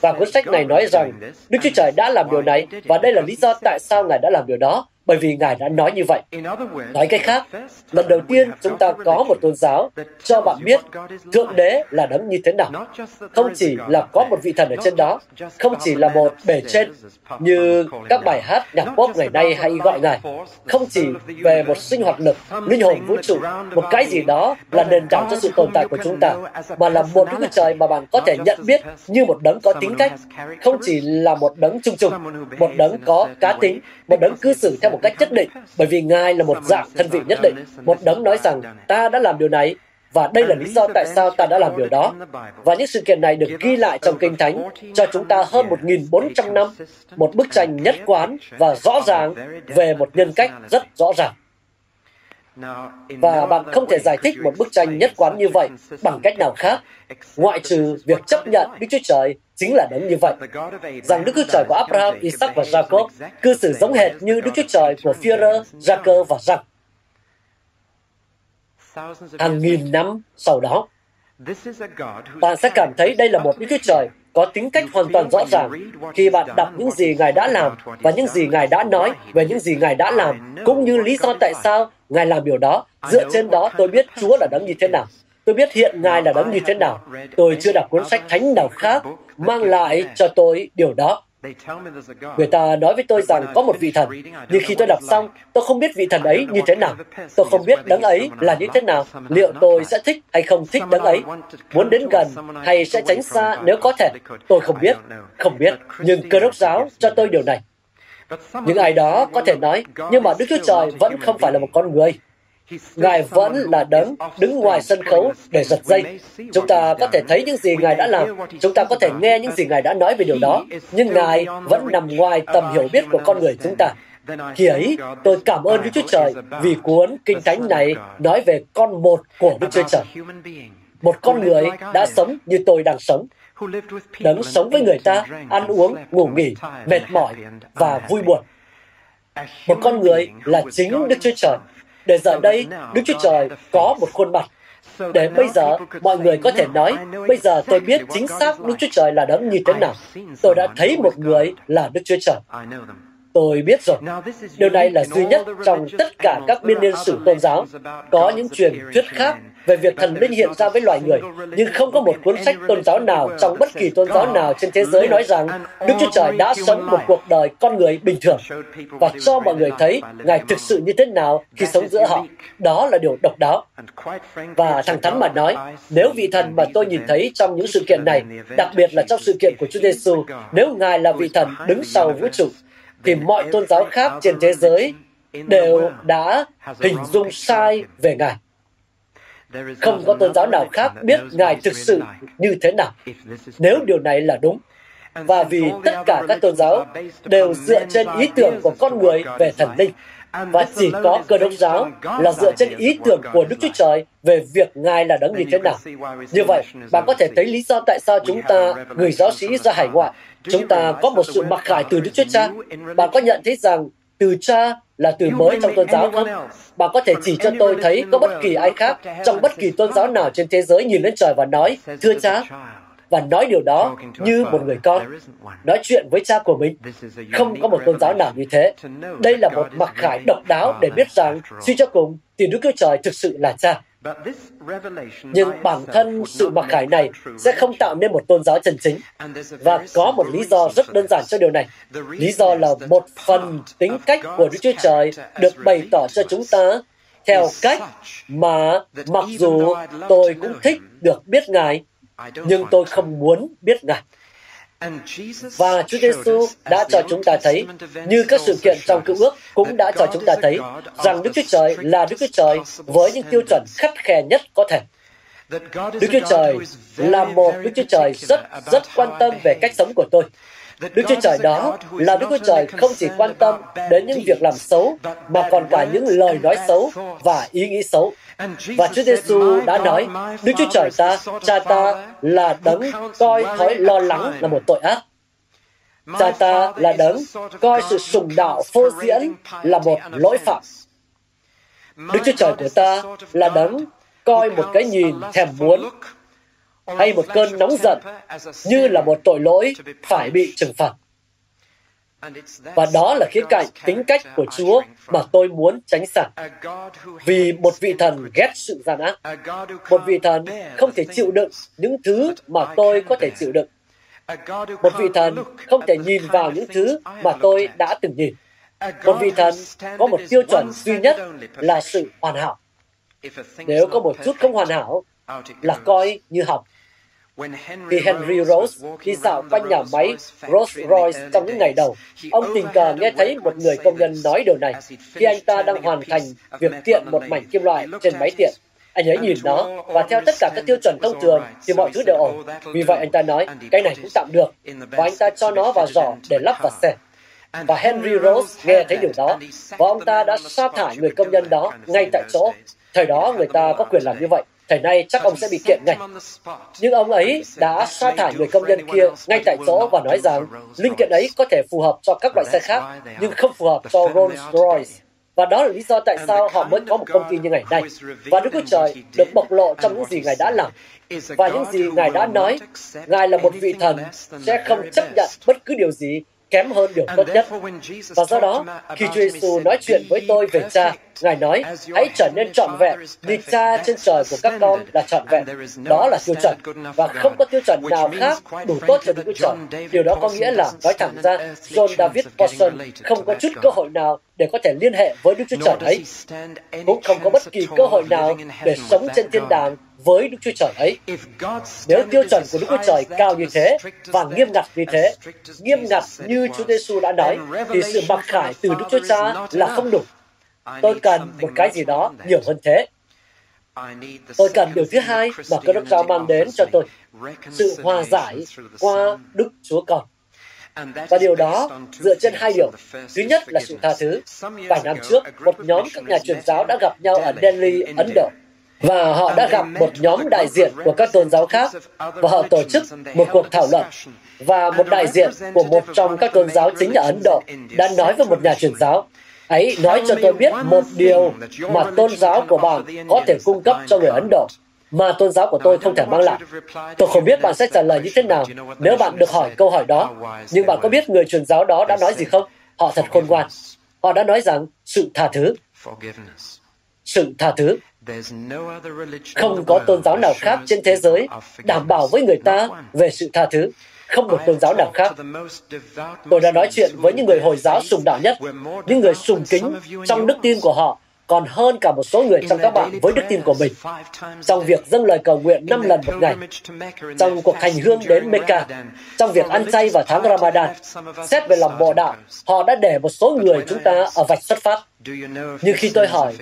Và cuốn sách này nói rằng Đức Chúa Trời đã làm điều này và đây là lý do tại sao Ngài đã làm điều đó bởi vì Ngài đã nói như vậy. Nói cách khác, lần đầu tiên chúng ta có một tôn giáo cho bạn biết Thượng Đế là đấng như thế nào. Không chỉ là có một vị thần ở trên đó, không chỉ là một bề trên như các bài hát nhạc pop ngày nay hay gọi Ngài, không chỉ về một sinh hoạt lực, linh hồn vũ trụ, một cái gì đó là nền tảng cho sự tồn tại của chúng ta, mà là một Đức Trời mà bạn có thể nhận biết như một đấng có tính cách, không chỉ là một đấng trung trùng, một đấng có cá tính, một đấng cư xử theo một cách nhất định, bởi vì Ngài là một dạng thân vị nhất định. Một đấng nói rằng, ta đã làm điều này, và đây là lý do tại sao ta đã làm điều đó. Và những sự kiện này được ghi lại trong Kinh Thánh cho chúng ta hơn 1.400 năm, một bức tranh nhất quán và rõ ràng về một nhân cách rất rõ ràng. Và bạn không thể giải thích một bức tranh nhất quán như vậy bằng cách nào khác, ngoại trừ việc chấp nhận Đức Chúa Trời chính là đấng như vậy. Rằng Đức Chúa Trời của Abraham, Isaac và Jacob cư xử giống hệt như Đức Chúa Trời của Führer, Jacob và Giăng. Hàng nghìn năm sau đó, bạn sẽ cảm thấy đây là một Đức Chúa Trời có tính cách hoàn toàn rõ ràng khi bạn đọc những gì Ngài đã làm và những gì Ngài đã nói về những gì Ngài đã làm, cũng như lý do tại sao Ngài làm điều đó. Dựa trên đó tôi biết Chúa là đấng như thế nào. Tôi biết hiện Ngài là đấng như thế nào. Tôi chưa đọc cuốn sách thánh nào khác mang lại cho tôi điều đó. Người ta nói với tôi rằng có một vị thần, nhưng khi tôi đọc xong, tôi không biết vị thần ấy như thế nào. Tôi không biết đấng ấy là như thế nào. Liệu tôi sẽ thích hay không thích đấng ấy? Muốn đến gần hay sẽ tránh xa nếu có thể? Tôi không biết. Không biết. Nhưng cơ đốc giáo cho tôi điều này. Những ai đó có thể nói, nhưng mà Đức Chúa Trời vẫn không phải là một con người. Ngài vẫn là đấng đứng ngoài sân khấu để giật dây. Chúng ta có thể thấy những gì Ngài đã làm, chúng ta có thể nghe những gì Ngài đã nói về điều đó, nhưng Ngài vẫn nằm ngoài tầm hiểu biết của con người chúng ta. Khi ấy, tôi cảm ơn Đức Chúa Trời vì cuốn Kinh Thánh này nói về con một của Đức Chúa Trời. Một con người đã sống như tôi đang sống, đấng sống với người ta, ăn uống, ngủ nghỉ, mệt mỏi và vui buồn. Một con người là chính Đức Chúa Trời, để giờ đây Đức Chúa Trời có một khuôn mặt. Để bây giờ mọi người có thể nói, bây giờ tôi biết chính xác Đức Chúa Trời là đấng như thế nào. Tôi đã thấy một người là Đức Chúa Trời. Tôi biết rồi. Điều này là duy nhất trong tất cả các biên niên sử tôn giáo. Có những truyền thuyết khác về việc thần linh hiện ra với loài người, nhưng không có một cuốn sách tôn giáo nào trong bất kỳ tôn giáo nào trên thế giới nói rằng Đức Chúa Trời đã sống một cuộc đời con người bình thường và cho mọi người thấy Ngài thực sự như thế nào khi sống giữa họ. Đó là điều độc đáo. Và thẳng thắn mà nói, nếu vị thần mà tôi nhìn thấy trong những sự kiện này, đặc biệt là trong sự kiện của Chúa Giêsu, nếu Ngài là vị thần đứng sau vũ trụ, thì mọi tôn giáo khác trên thế giới đều đã hình dung sai về Ngài. Không có tôn giáo nào khác biết Ngài thực sự như thế nào, nếu điều này là đúng. Và vì tất cả các tôn giáo đều dựa trên ý tưởng của con người về thần linh, Và chỉ có cơ đốc giáo là dựa trên ý tưởng của Đức Chúa Trời về việc Ngài là đấng như thế nào. Như vậy, bạn có thể thấy lý do tại sao chúng ta gửi giáo sĩ ra hải ngoại. Chúng ta có một sự mặc khải từ Đức Chúa Cha. Bạn có nhận thấy rằng từ cha là từ mới trong tôn giáo không? Bạn có thể chỉ cho tôi thấy có bất kỳ ai khác trong bất kỳ tôn giáo nào trên thế giới nhìn lên trời và nói, thưa cha, và nói điều đó như một người con, nói chuyện với cha của mình. Không có một tôn giáo nào như thế. Đây là một mặc khải độc đáo để biết rằng, suy cho cùng, thì Đức Chúa Trời thực sự là cha. Nhưng bản thân sự mặc khải này sẽ không tạo nên một tôn giáo chân chính. Và có một lý do rất đơn giản cho điều này. Lý do là một phần tính cách của Đức Chúa Trời được bày tỏ cho chúng ta theo cách mà mặc dù tôi cũng thích được biết Ngài, nhưng tôi không muốn biết Ngài. Và Chúa Giêsu đã cho chúng ta thấy, như các sự kiện trong cựu ước cũng đã cho chúng ta thấy, rằng Đức Chúa Trời là Đức Chúa Trời với những tiêu chuẩn khắt khe nhất có thể. Đức Chúa Trời là một Đức Chúa Trời rất rất quan tâm về cách sống của tôi. Đức Chúa Trời đó là Đức Chúa Trời không chỉ quan tâm đến những việc làm xấu, mà còn cả những lời nói xấu và ý nghĩ xấu. Và Chúa Giêsu đã nói, Đức Chúa Trời ta, cha ta là đấng coi thói lo lắng là một tội ác. Cha ta là đấng coi sự sùng đạo phô diễn là một lỗi phạm. Đức Chúa Trời của ta là đấng coi một cái nhìn thèm muốn hay một cơn nóng giận như là một tội lỗi phải bị trừng phạt. Và đó là khía cạnh tính cách của Chúa mà tôi muốn tránh xa. Vì một vị thần ghét sự gian ác. Một vị thần không thể chịu đựng những thứ mà tôi có thể chịu đựng. Một vị thần không thể nhìn vào những thứ mà tôi đã từng nhìn. Một vị thần có một tiêu chuẩn duy nhất là sự hoàn hảo. Nếu có một chút không hoàn hảo, là coi như học khi Henry Rose đi dạo quanh nhà máy Rolls-Royce trong những ngày đầu, ông tình cờ nghe thấy một người công nhân nói điều này khi anh ta đang hoàn thành việc tiện một mảnh kim loại trên máy tiện. Anh ấy nhìn nó, và theo tất cả các tiêu chuẩn thông thường thì mọi thứ đều ổn. Vì vậy anh ta nói, cái này cũng tạm được, và anh ta cho nó vào giỏ để lắp vào xe. Và Henry Rose nghe thấy điều đó, và ông ta đã sa thải người công nhân đó ngay tại chỗ. Thời đó người ta có quyền làm như vậy thời nay chắc ông sẽ bị kiện ngay. Nhưng ông ấy đã sa thải người công nhân kia ngay tại chỗ và nói rằng linh kiện ấy có thể phù hợp cho các loại xe khác, nhưng không phù hợp cho Rolls-Royce. Và đó là lý do tại sao họ mới có một công ty như ngày nay. Và Đức Chúa Trời được bộc lộ trong những gì Ngài đã làm. Và những gì Ngài đã nói, Ngài là một vị thần sẽ không chấp nhận bất cứ điều gì kém hơn điều tốt nhất. Và do đó, khi Chúa Giêsu nói chuyện với tôi về cha, Ngài nói, hãy trở nên trọn vẹn, vì cha trên trời của các con là trọn vẹn. Đó là tiêu chuẩn, và không có tiêu chuẩn nào khác đủ tốt cho Đức Chúa Trời. Điều đó có nghĩa là, nói thẳng ra, John David Paulson không có chút cơ hội nào để có thể liên hệ với Đức Chúa Trời ấy. Cũng không có bất kỳ cơ hội nào để sống trên thiên đàng với Đức Chúa Trời ấy. Nếu tiêu chuẩn của Đức Chúa Trời cao như thế và nghiêm ngặt như thế, nghiêm ngặt như Chúa Giêsu đã nói, thì sự mặc khải từ Đức Chúa Cha là không đủ. Tôi cần một cái gì đó nhiều hơn thế. Tôi cần điều thứ hai mà cơ đốc giáo mang đến cho tôi, sự hòa giải qua Đức Chúa Con. Và điều đó dựa trên hai điều. Thứ nhất là sự tha thứ. Vài năm trước, một nhóm các nhà truyền giáo đã gặp nhau ở Delhi, Ấn Độ và họ đã gặp một nhóm đại diện của các tôn giáo khác, và họ tổ chức một cuộc thảo luận và một đại diện của một trong các tôn giáo chính ở Ấn Độ đã nói với một nhà truyền giáo ấy nói cho tôi biết một điều mà tôn giáo của bạn có thể cung cấp cho người Ấn Độ, mà tôn giáo của tôi không thể mang lại. Tôi không biết bạn sẽ trả lời như thế nào nếu bạn được hỏi câu hỏi đó. Nhưng bạn có biết người truyền giáo đó đã nói gì không? Họ thật khôn ngoan. Họ đã nói rằng, sự tha thứ. Sự tha thứ. Không có tôn giáo nào khác trên thế giới đảm bảo với người ta về sự tha thứ. Không một tôn giáo nào khác. Tôi đã nói chuyện với những người Hồi giáo sùng đạo nhất, những người sùng kính trong đức tin của họ còn hơn cả một số người trong các bạn với đức tin của mình. Trong việc dâng lời cầu nguyện năm lần một ngày, trong cuộc hành hương đến Mecca, trong việc ăn chay vào tháng Ramadan, xét về lòng bộ đạo, họ đã để một số người chúng ta ở vạch xuất phát. Nhưng khi tôi hỏi,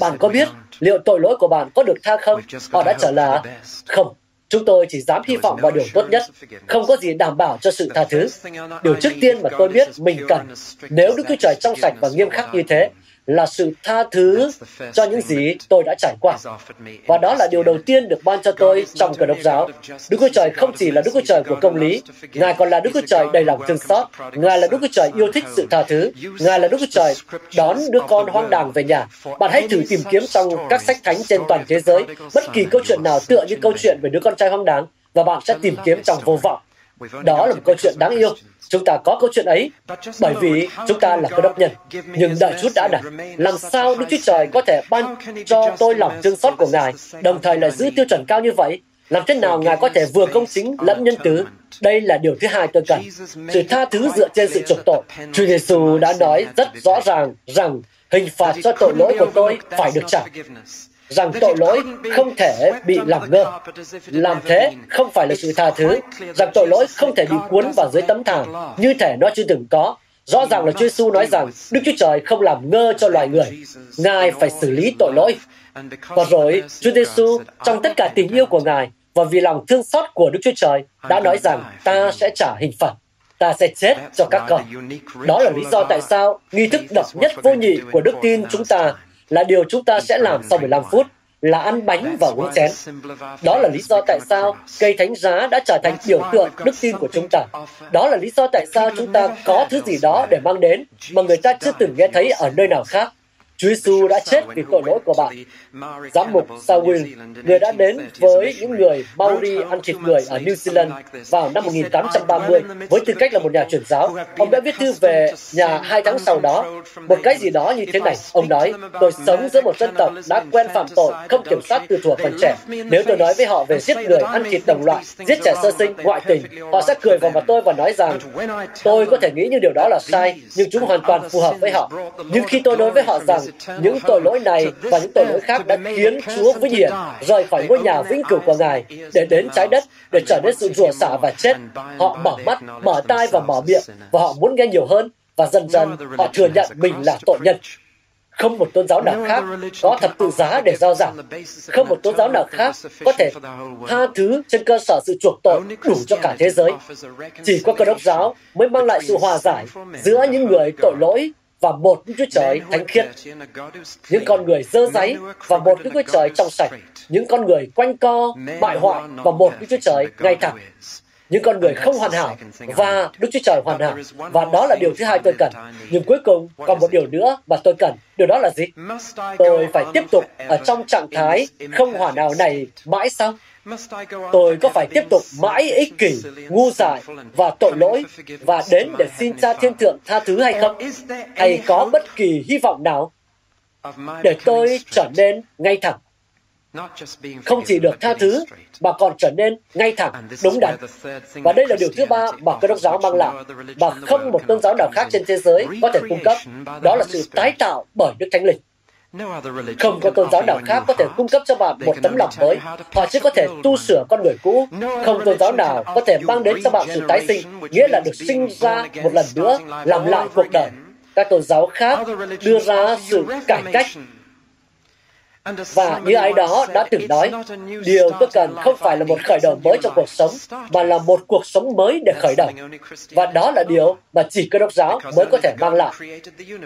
bạn có biết liệu tội lỗi của bạn có được tha không? Họ đã trả lời, không. Chúng tôi chỉ dám hy vọng vào điều tốt nhất, không có gì đảm bảo cho sự tha thứ. Điều trước tiên mà tôi biết mình cần, nếu Đức Chúa Trời trong sạch và nghiêm khắc như thế, là sự tha thứ cho những gì tôi đã trải qua. Và đó là điều đầu tiên được ban cho tôi trong cơ đốc giáo. Đức Chúa Trời không chỉ là Đức Chúa Trời của công lý, Ngài còn là Đức Chúa Trời đầy lòng thương xót, Ngài là Đức Chúa Trời yêu thích sự tha thứ, Ngài là Đức Chúa Trời đón đứa con hoang đàng về nhà. Bạn hãy thử tìm kiếm trong các sách thánh trên toàn thế giới bất kỳ câu chuyện nào tựa như câu chuyện về đứa con trai hoang đàng và bạn sẽ tìm kiếm trong vô vọng. Đó là một câu chuyện đáng yêu. Chúng ta có câu chuyện ấy bởi vì chúng ta là cơ đốc nhân. Nhưng đợi chút đã đặt. Làm sao Đức Chúa Trời có thể ban cho tôi lòng thương xót của Ngài, đồng thời là giữ tiêu chuẩn cao như vậy? Làm thế nào Ngài có thể vừa công chính lẫn nhân tứ? Đây là điều thứ hai tôi cần. Sự tha thứ dựa trên sự chuộc tội. Chúa Giêsu đã nói rất rõ ràng rằng hình phạt cho tội lỗi của tôi phải được trả rằng tội lỗi không thể bị làm ngơ. Làm thế không phải là sự tha thứ, rằng tội lỗi không thể bị cuốn vào dưới tấm thảm như thể nó chưa từng có. Rõ ràng là Chúa Giêsu nói rằng Đức Chúa Trời không làm ngơ cho loài người. Ngài phải xử lý tội lỗi. Và rồi, Chúa Giêsu trong tất cả tình yêu của Ngài và vì lòng thương xót của Đức Chúa Trời đã nói rằng ta sẽ trả hình phạt ta sẽ chết cho các con. Đó là lý do tại sao nghi thức độc nhất vô nhị của đức tin chúng ta là điều chúng ta sẽ làm sau 15 phút là ăn bánh và uống chén. Đó là lý do tại sao cây thánh giá đã trở thành biểu tượng đức tin của chúng ta. Đó là lý do tại sao chúng ta có thứ gì đó để mang đến mà người ta chưa từng nghe thấy ở nơi nào khác. Chúa Giêsu đã chết vì tội lỗi của bạn. Giám mục Sawin, người đã đến với những người Maori ăn thịt người ở New Zealand vào năm 1830 với tư cách là một nhà truyền giáo. Ông đã viết thư về nhà hai tháng sau đó. Một cái gì đó như thế này. Ông nói, tôi sống giữa một dân tộc đã quen phạm tội, không kiểm soát từ thuở còn trẻ. Nếu tôi nói với họ về giết người, ăn thịt đồng loại, giết trẻ sơ sinh, ngoại tình, họ sẽ cười vào mặt tôi và nói rằng tôi có thể nghĩ như điều đó là sai, nhưng chúng hoàn toàn phù hợp với họ. Nhưng khi tôi nói với họ rằng những tội lỗi này và những tội lỗi khác đã khiến Chúa vinh hiển rời khỏi ngôi nhà vĩnh cửu của Ngài để đến trái đất để trở nên sự rủa xả và chết. Họ mở mắt, mở tai và mở miệng và họ muốn nghe nhiều hơn và dần dần họ thừa nhận mình là tội nhân. Không một tôn giáo nào khác có thập tự giá để giao giảng. Không một tôn giáo nào khác có thể tha thứ trên cơ sở sự chuộc tội đủ cho cả thế giới. Chỉ có cơ đốc giáo mới mang lại sự hòa giải giữa những người tội lỗi và một Đức Chúa Trời thánh khiết. Những con người dơ giấy và một Đức Chúa Trời trong sạch. Những con người quanh co, bại hoại và một Đức Chúa Trời ngay thẳng. Những con người không hoàn hảo và Đức Chúa Trời hoàn hảo. Và đó là điều thứ hai tôi cần. Nhưng cuối cùng còn một điều nữa mà tôi cần. Điều đó là gì? Tôi phải tiếp tục ở trong trạng thái không hoàn hảo này mãi sao? Tôi có phải tiếp tục mãi ích kỷ, ngu dại và tội lỗi và đến để xin cha thiên thượng tha thứ hay không? Hay có bất kỳ hy vọng nào để tôi trở nên ngay thẳng? Không chỉ được tha thứ, mà còn trở nên ngay thẳng, đúng đắn. Và đây là điều thứ ba mà cơ đốc giáo mang lại, mà không một tôn giáo nào khác trên thế giới có thể cung cấp. Đó là sự tái tạo bởi Đức Thánh Linh. Không có tôn giáo nào khác có thể cung cấp cho bạn một tấm lòng mới. Họ chỉ có thể tu sửa con người cũ. Không tôn giáo nào có thể mang đến cho bạn sự tái sinh, nghĩa là được sinh ra một lần nữa, làm lại cuộc đời. Các tôn giáo khác đưa ra sự cải cách, và như ai đó đã từng nói, điều tôi cần không phải là một khởi đầu mới trong cuộc sống, mà là một cuộc sống mới để khởi đầu. Và đó là điều mà chỉ cơ đốc giáo mới có thể mang lại.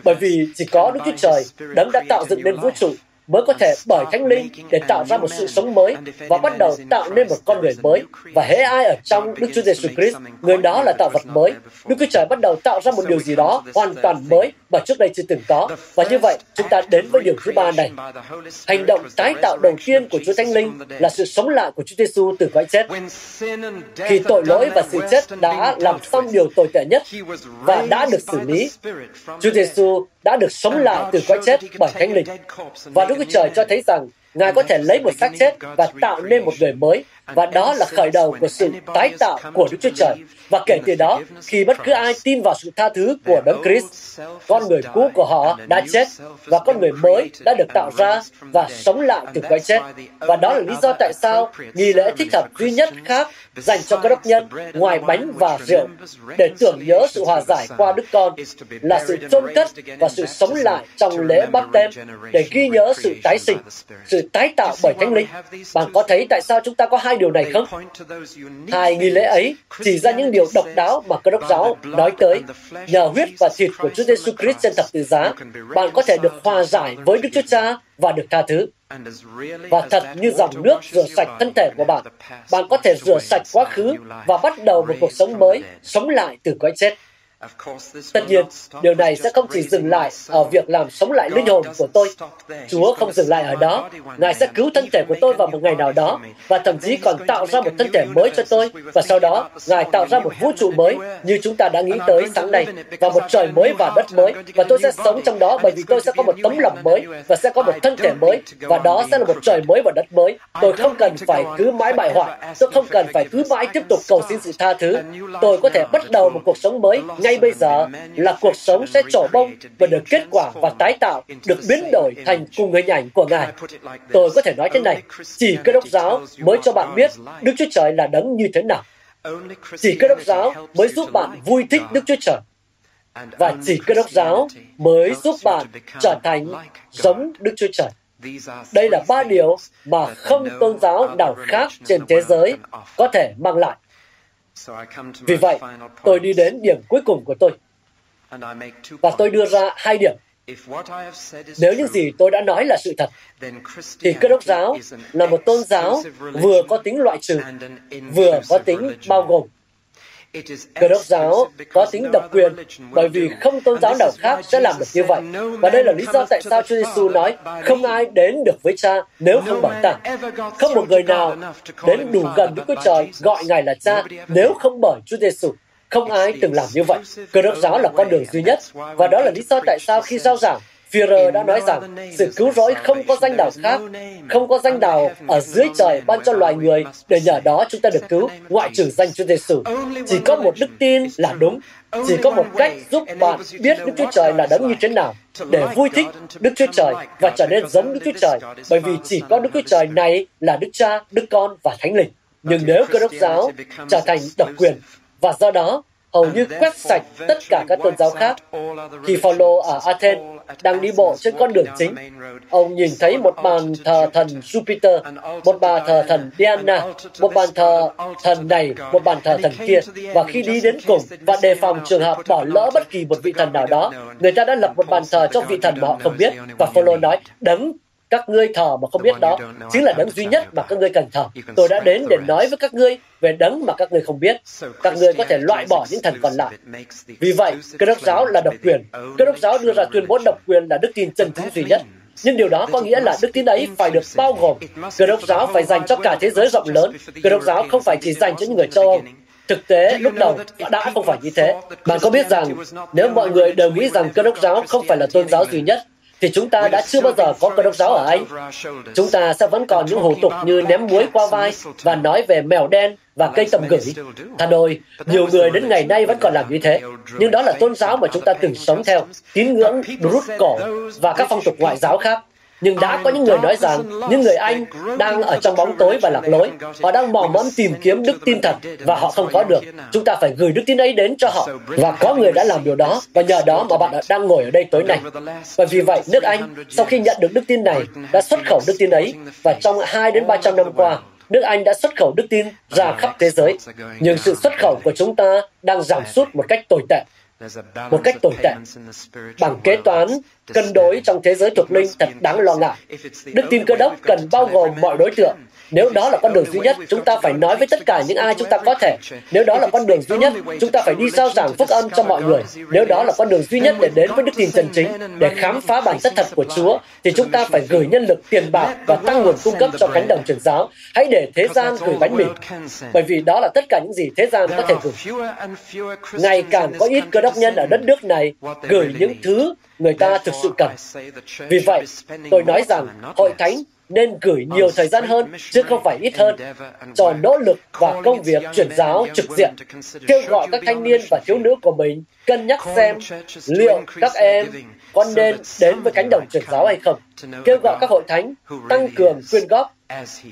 Bởi vì chỉ có Đức Chúa Trời, đấng đã tạo dựng nên vũ trụ, mới có thể bởi Thánh Linh để tạo ra một sự sống mới và bắt đầu tạo nên một con người mới. Và hễ ai ở trong Đức Chúa Giêsu Christ, người đó là tạo vật mới. Đức Chúa Trời bắt đầu tạo ra một điều gì đó hoàn toàn mới mà trước đây chưa từng có. Và như vậy, chúng ta đến với điều thứ ba này. Hành động tái tạo đầu tiên của Chúa Thánh Linh là sự sống lại của Chúa Giêsu từ cõi chết. Khi tội lỗi và sự chết đã làm xong điều tồi tệ nhất và đã được xử lý, Chúa Giêsu đã được sống lại từ cõi chết bởi Thánh Linh. Và Đức Chúa Trời cho thấy rằng Ngài có thể lấy một xác chết và tạo nên một người mới, và đó là khởi đầu của sự tái tạo của Đức Chúa Trời. Và kể từ đó, khi bất cứ ai tin vào sự tha thứ của Đấng Christ, con người cũ của họ đã chết và con người mới đã được tạo ra và sống lại từ cái chết. Và đó là lý do tại sao nghi lễ thích hợp duy nhất khác dành cho các đốc nhân ngoài bánh và rượu để tưởng nhớ sự hòa giải qua Đức Con là sự chôn cất và sự sống lại trong lễ bắp tem để ghi nhớ sự tái sinh, sự sự tái tạo bởi Thánh Linh. Bạn có thấy tại sao chúng ta có hai điều này không? Hai nghi lễ ấy chỉ ra những điều độc đáo mà cơ đốc giáo nói tới. Nhờ huyết và thịt của Chúa Giêsu Christ trên thập tự giá, bạn có thể được hòa giải với Đức Chúa Cha và được tha thứ. Và thật như dòng nước rửa sạch thân thể của bạn, bạn có thể rửa sạch quá khứ và bắt đầu một cuộc sống mới, sống lại từ cõi chết. Tất nhiên, điều này sẽ không chỉ dừng lại ở việc làm sống lại linh hồn của tôi. Chúa không dừng lại ở đó. Ngài sẽ cứu thân thể của tôi vào một ngày nào đó và thậm chí còn tạo ra một thân thể mới cho tôi. Và sau đó, Ngài tạo ra một vũ trụ mới như chúng ta đã nghĩ tới sáng nay và một trời mới và đất mới. Và tôi sẽ sống trong đó bởi vì tôi sẽ có một tấm lòng mới và sẽ có một thân thể mới và đó sẽ là một trời mới và đất mới. Tôi không cần phải cứ mãi bại hoại. Tôi không cần phải cứ mãi tiếp tục cầu xin sự tha thứ. Tôi có thể bắt đầu một cuộc sống mới ngay bây giờ là cuộc sống sẽ trổ bông và được kết quả và tái tạo, được biến đổi thành cùng hình ảnh của Ngài. Tôi có thể nói thế này, chỉ cơ đốc giáo mới cho bạn biết Đức Chúa Trời là đấng như thế nào. Chỉ cơ đốc giáo mới giúp bạn vui thích Đức Chúa Trời. Và chỉ cơ đốc giáo mới giúp bạn trở thành giống Đức Chúa Trời. Đây là ba điều mà không tôn giáo nào khác trên thế giới có thể mang lại. Vì vậy, tôi đi đến điểm cuối cùng của tôi. Và tôi đưa ra hai điểm. Nếu những gì tôi đã nói là sự thật, thì cơ đốc giáo là một tôn giáo vừa có tính loại trừ, vừa có tính bao gồm. Cơ đốc giáo có tính độc quyền bởi vì không tôn giáo nào khác sẽ làm được như vậy. Và đây là lý do tại sao Chúa Giêsu nói không ai đến được với cha nếu không bởi ta. Không một người nào đến đủ gần Đức Chúa Trời gọi Ngài là cha nếu không bởi Chúa Giêsu. Không ai từng làm như vậy. Cơ đốc giáo là con đường duy nhất. Và đó là lý do tại sao khi giao giảng, Führer đã nói rằng sự cứu rỗi không có danh đạo khác, không có danh đạo ở dưới trời ban cho loài người. Để nhờ đó chúng ta được cứu, ngoại trừ danh Chúa Giêsu. Chỉ có một đức tin là đúng, chỉ có một cách giúp bạn biết Đức Chúa Trời là đấng như thế nào, để vui thích Đức Chúa Trời và trở nên giống Đức Chúa Trời, bởi vì chỉ có Đức Chúa Trời này là Đức Cha, Đức Con và Thánh Linh. Nhưng nếu cơ đốc giáo trở thành độc quyền, và do đó hầu như quét sạch tất cả các tôn giáo khác. Khi Phaolô ở Athens đang đi bộ trên con đường chính, ông nhìn thấy một bàn thờ thần Jupiter, một bàn thờ thần Diana, một bàn thờ thần này, một bàn thờ thần kia. Và khi đi đến cùng và đề phòng trường hợp bỏ lỡ bất kỳ một vị thần nào đó, người ta đã lập một bàn thờ cho vị thần mà họ không biết. Và Phaolô nói, đấng các ngươi thờ mà không biết đó chính là đấng duy nhất mà các ngươi cần thờ. Tôi đã đến để nói với các ngươi về đấng mà các ngươi không biết. Các ngươi có thể loại bỏ những thần còn lại. Vì vậy, cơ đốc giáo là độc quyền. Cơ đốc giáo đưa ra tuyên bố độc quyền là đức tin chân chính duy nhất. Nhưng điều đó có nghĩa là đức tin ấy phải được bao gồm. Cơ đốc giáo phải dành cho cả thế giới rộng lớn. Cơ đốc giáo không phải chỉ dành cho những người châu Âu. Thực tế, lúc đầu đã không phải như thế. Bạn có biết rằng, nếu mọi người đều nghĩ rằng cơ đốc giáo không phải là tôn giáo duy nhất, thì chúng ta đã chưa bao giờ có cơ đốc giáo ở Anh. Chúng ta sẽ vẫn còn những hủ tục như ném muối qua vai và nói về mèo đen và cây tầm gửi. Thà đôi, nhiều người đến ngày nay vẫn còn làm như thế. Nhưng đó là tôn giáo mà chúng ta từng sống theo, tín ngưỡng, rút cổ và các phong tục ngoại giáo khác. Nhưng đã có những người nói rằng những người Anh đang ở trong bóng tối và lạc lối. Họ đang mò mẫm tìm kiếm đức tin thật và họ không có được. Chúng ta phải gửi đức tin ấy đến cho họ. Và có người đã làm điều đó và nhờ đó mà bạn đang ngồi ở đây tối nay. Và vì vậy, nước Anh sau khi nhận được đức tin này đã xuất khẩu đức tin ấy và trong 2 đến 300 năm qua, nước Anh đã xuất khẩu đức tin ra khắp thế giới. Nhưng sự xuất khẩu của chúng ta đang giảm sút một cách tồi tệ một cách tồi tệ. Bằng kế toán, cân đối trong thế giới thuộc linh thật đáng lo ngại. Đức tin cơ đốc cần bao gồm mọi đối tượng. Nếu đó là con đường duy nhất, chúng ta phải nói với tất cả những ai chúng ta có thể. Nếu đó là con đường duy nhất, chúng ta phải đi giao giảng phúc âm cho mọi người. Nếu đó là con đường duy nhất để đến với đức tin chân chính, để khám phá bản chất thật của Chúa, thì chúng ta phải gửi nhân lực, tiền bạc và tăng nguồn cung cấp cho cánh đồng truyền giáo. Hãy để thế gian gửi bánh mì, bởi vì đó là tất cả những gì thế gian có thể gửi. Ngày càng có ít cơ đốc nhân ở đất nước này gửi những thứ người ta thực sự cần. Vì vậy, tôi nói rằng hội thánh nên gửi nhiều thời gian hơn, chứ không phải ít hơn, cho nỗ lực và công việc truyền giáo trực diện, kêu gọi các thanh niên và thiếu nữ của mình cân nhắc xem liệu các em có nên đến với cánh đồng truyền giáo hay không, kêu gọi các hội thánh tăng cường quyên góp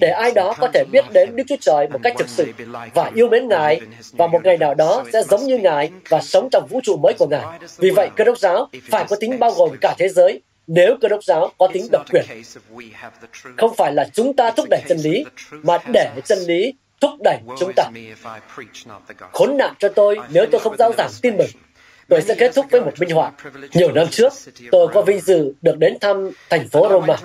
để ai đó có thể biết đến Đức Chúa Trời một cách thực sự và yêu mến Ngài. và một ngày nào đó sẽ giống như Ngài và sống trong vũ trụ mới của Ngài. Vì vậy, cơ đốc giáo phải có tính bao gồm cả thế giới nếu cơ đốc giáo có tính độc quyền. Không phải là chúng ta thúc đẩy chân lý, mà để chân lý thúc đẩy chúng ta. Khốn nạn cho tôi nếu tôi không giáo giảng tin mừng Tôi sẽ kết thúc với một minh họa. Nhiều năm trước, tôi có vinh dự được đến thăm thành phố Roma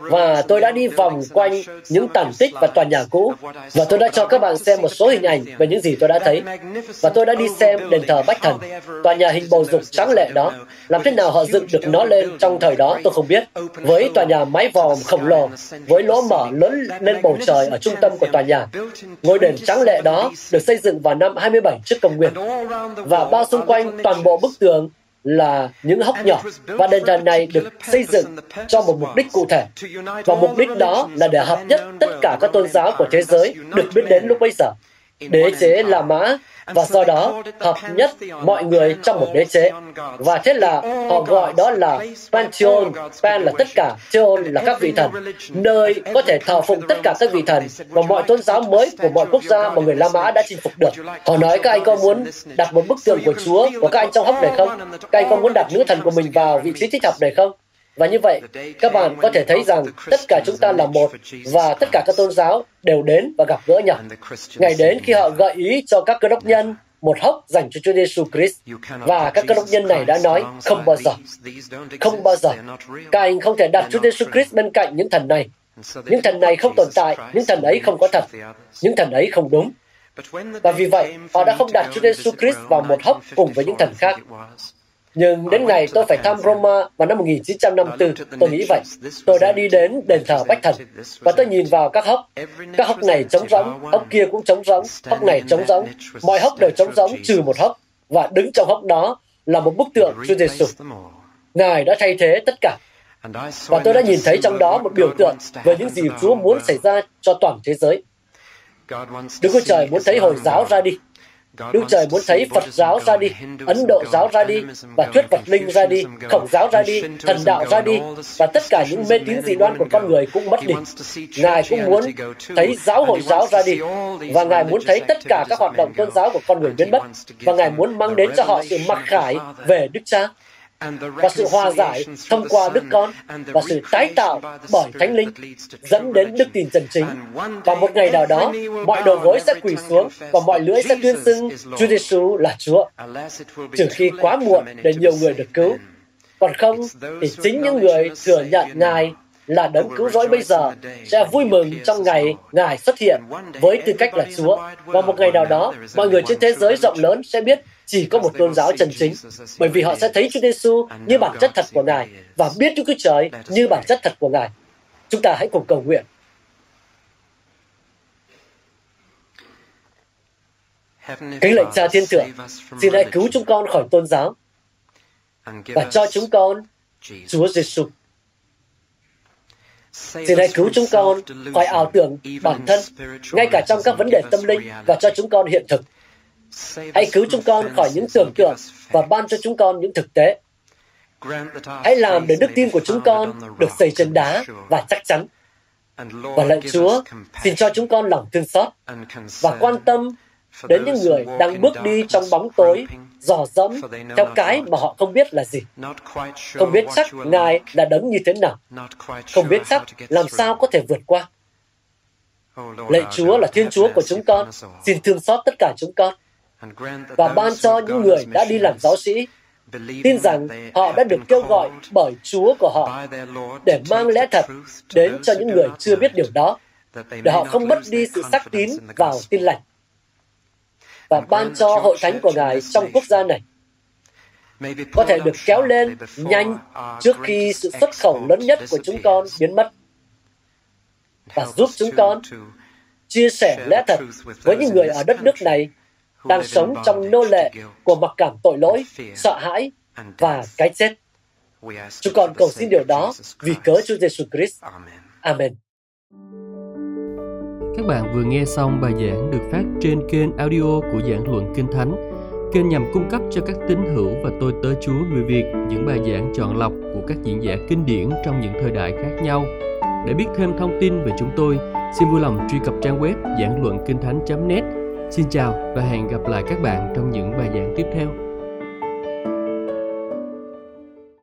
và tôi đã đi vòng quanh những tàn tích và tòa nhà cũ và tôi đã cho các bạn xem một số hình ảnh về những gì tôi đã thấy. Và tôi đã đi xem đền thờ Bách Thần, tòa nhà hình bầu dục trắng lệ đó. Làm thế nào họ dựng được nó lên trong thời đó tôi không biết. Với tòa nhà mái vòm khổng lồ, với lỗ mở lớn lên bầu trời ở trung tâm của tòa nhà. Ngôi đền trắng lệ đó được xây dựng vào năm 27 trước công nguyên và bao xung quanh toàn bộ bức tường là những hốc nhỏ và đền thờ này được xây dựng cho một mục đích cụ thể. và mục đích đó là để hợp nhất tất cả các tôn giáo của thế giới được biết đến lúc bấy giờ đế chế La Mã và do đó hợp nhất mọi người trong một đế chế. Và thế là họ gọi đó là Pantheon. Pan là tất cả, Theon là các vị thần, nơi có thể thờ phụng tất cả các vị thần và mọi tôn giáo mới của mọi quốc gia mà người La Mã đã chinh phục được. Họ nói các anh có muốn đặt một bức tượng của Chúa của các anh trong hốc này không? Các anh có muốn đặt nữ thần của mình vào vị trí thích hợp này không? Và như vậy, các bạn có thể thấy rằng tất cả chúng ta là một và tất cả các tôn giáo đều đến và gặp gỡ nhau. Ngày đến khi họ gợi ý cho các cơ đốc nhân một hốc dành cho Chúa Giêsu Christ và các cơ đốc nhân này đã nói không bao giờ, không bao giờ. Các anh không thể đặt Chúa Giêsu Christ bên cạnh những thần này. Những thần này không tồn tại, những thần ấy không có thật, những thần ấy không đúng. Và vì vậy, họ đã không đặt Chúa Giêsu Christ vào một hốc cùng với những thần khác. Nhưng đến ngày tôi phải thăm Roma vào năm 1954, tôi nghĩ vậy. Tôi đã đi đến đền thờ Bách Thần và tôi nhìn vào các hốc. Các hốc này trống rỗng, hốc kia cũng trống rỗng, hốc này trống rỗng. Mọi hốc đều trống rỗng trừ một hốc và đứng trong hốc đó là một bức tượng Chúa Giêsu. Ngài đã thay thế tất cả. Và tôi đã nhìn thấy trong đó một biểu tượng về những gì Chúa muốn xảy ra cho toàn thế giới. Đức Chúa Trời muốn thấy Hồi giáo ra đi. Đức Trời muốn thấy Phật giáo ra đi, Ấn Độ giáo ra đi, và thuyết vật linh ra đi, khổng giáo ra đi, thần đạo ra đi, và tất cả những mê tín dị đoan của con người cũng mất đi. Ngài cũng muốn thấy giáo hội giáo ra đi, và Ngài muốn thấy tất cả các hoạt động tôn giáo của con người biến mất, và Ngài muốn mang đến cho họ sự mặc khải về Đức Cha và sự hòa giải thông qua Đức Con và sự tái tạo bởi Thánh Linh dẫn đến đức tin chân chính. Và một ngày nào đó, mọi đầu gối sẽ quỳ xuống và mọi lưỡi sẽ tuyên xưng Chúa Giêsu là Chúa. Trừ khi quá muộn để nhiều người được cứu. Còn không, thì chính những người thừa nhận Ngài là đấng cứu rỗi bây giờ sẽ vui mừng trong ngày Ngài xuất hiện với tư cách là Chúa. Và một ngày nào đó, mọi người trên thế giới rộng lớn sẽ biết chỉ có một tôn giáo chân chính, bởi vì họ sẽ thấy Chúa Giêsu như bản chất thật của Ngài và biết Chúa Cứu Trời như bản chất thật của Ngài. Chúng ta hãy cùng cầu nguyện. Kính lệnh Cha Thiên Thượng, xin hãy cứu chúng con khỏi tôn giáo và cho chúng con Chúa Giêsu. Xin hãy cứu chúng con khỏi ảo tưởng bản thân, ngay cả trong các vấn đề tâm linh và cho chúng con hiện thực. Hãy cứu chúng con khỏi những tưởng tượng và ban cho chúng con những thực tế. Hãy làm để đức tin của chúng con được xây trên đá và chắc chắn. Và lạy Chúa, xin cho chúng con lòng thương xót và quan tâm đến những người đang bước đi trong bóng tối, dò dẫm theo cái mà họ không biết là gì. Không biết chắc Ngài là đấng như thế nào. Không biết chắc làm sao có thể vượt qua. Lạy Chúa là Thiên Chúa của chúng con, xin thương xót tất cả chúng con và ban cho những người đã đi làm giáo sĩ tin rằng họ đã được kêu gọi bởi Chúa của họ để mang lẽ thật đến cho những người chưa biết điều đó, để họ không mất đi sự sắc tín vào tin lành. Và ban cho hội thánh của Ngài trong quốc gia này có thể được kéo lên nhanh trước khi sự xuất khẩu lớn nhất của chúng con biến mất. và giúp chúng con chia sẻ lẽ thật với những người ở đất nước này đang sống trong nô lệ của mặc cảm tội lỗi, sợ hãi và cái chết. Chúng con cầu xin điều đó vì cớ Chúa Giêsu Christ. Amen. Các bạn vừa nghe xong bài giảng được phát trên kênh audio của giảng luận Kinh Thánh. Kênh nhằm cung cấp cho các tín hữu và tôi tớ Chúa người Việt những bài giảng chọn lọc của các diễn giả kinh điển trong những thời đại khác nhau. Để biết thêm thông tin về chúng tôi, xin vui lòng truy cập trang web giảng luận kinh thánh.net Xin chào và hẹn gặp lại các bạn trong những bài giảng tiếp theo.